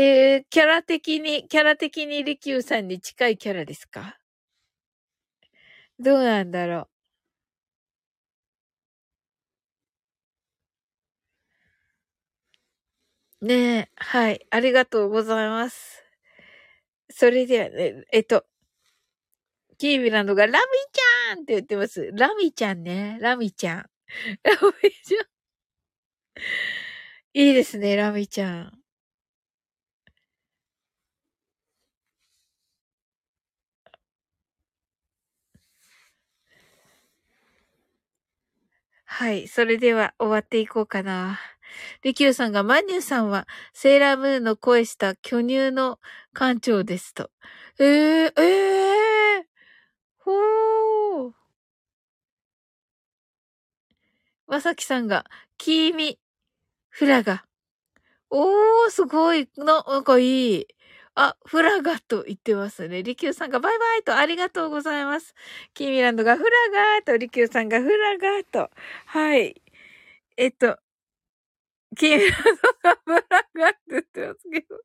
Speaker 1: えー、キャラ的に、キャラ的にリキューさんに近いキャラですか？どうなんだろう。ねえ、はい、ありがとうございます。それではね、えっと、キービランドがラミちゃんって言ってます。ラミちゃんね。ラミちゃん。ラミちゃん。いいですね、ラミちゃん。はい。それでは終わっていこうかな。リキューさんが、マニューさんは、セーラームーンの声した巨乳の館長ですと。えー、えー、ほー。まさきさんが、キーミ、フラガ。おー、すごい。な、なんかいい。あ、フラガと言ってますね。リキューさんがバイバイとありがとうございます。キーミランドがフラガーと、リキューさんがフラガーと。はい。えっと、キーミランドがフラガーって言ってますけど。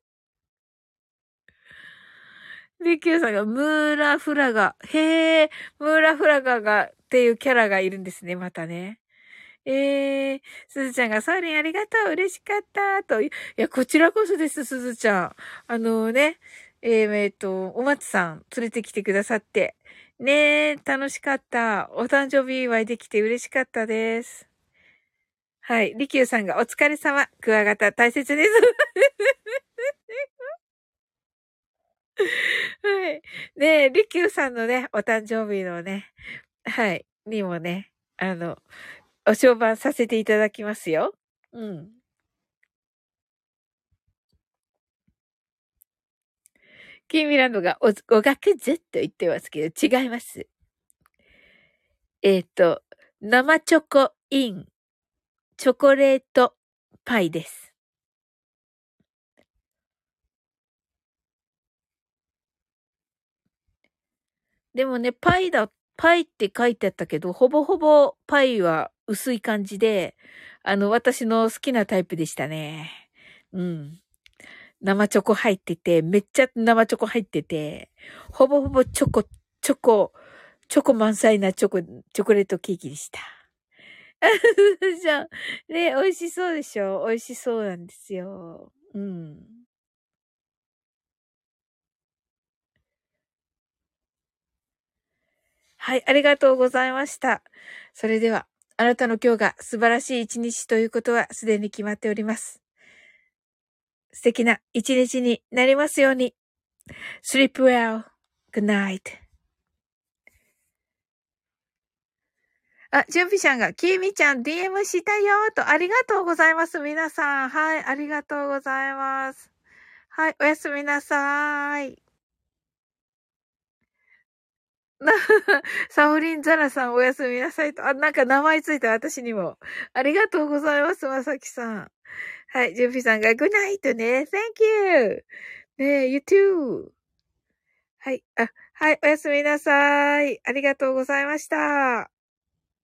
Speaker 1: リキューさんがムーラフラガ。へえ、ムーラフラガがっていうキャラがいるんですね、またね。えー、すずちゃんがサーリンありがとう嬉しかったと。いや、こちらこそです、すずちゃん。あのね、えー、えー、っと、お松さん連れてきてくださって。ねえ、楽しかった。お誕生日祝いできて嬉しかったです。はい。りきゅうさんがお疲れ様。クワガタ大切です。はい。ねえ、りきゅうさんのね、お誕生日のね、はい、にもね、あの、お商売させていただきますよ。うん。キーミランドがお、おがくずと言ってますけど、違います。えっ、ー、と、生チョコイン、チョコレートパイです。でもね、パイだ、パイって書いてあったけど、ほぼほぼパイは薄い感じで、あの、私の好きなタイプでしたね。うん。生チョコ入ってて、めっちゃ生チョコ入ってて、ほぼほぼチョコ、チョコ、チョコ満載なチョコ、チョコレートケーキでした。じゃあ、ね、美味しそうでしょ？美味しそうなんですよ。うん。はい、ありがとうございました。それでは、あなたの今日が素晴らしい一日ということはすでに決まっております。素敵な一日になりますように。sleep well. good night. あ、準備ちゃんが、きみちゃん DM したよと、ありがとうございます。皆さん。はい、ありがとうございます。はい、おやすみなさーい。な、サオリンザラさんおやすみなさいと。あ、なんか名前ついた私にも。ありがとうございます、まさきさん。はい、ジュンピさんが、グナイトね。Thank you! ねえ、you too! はい、あ、はい、おやすみなさい。ありがとうございました。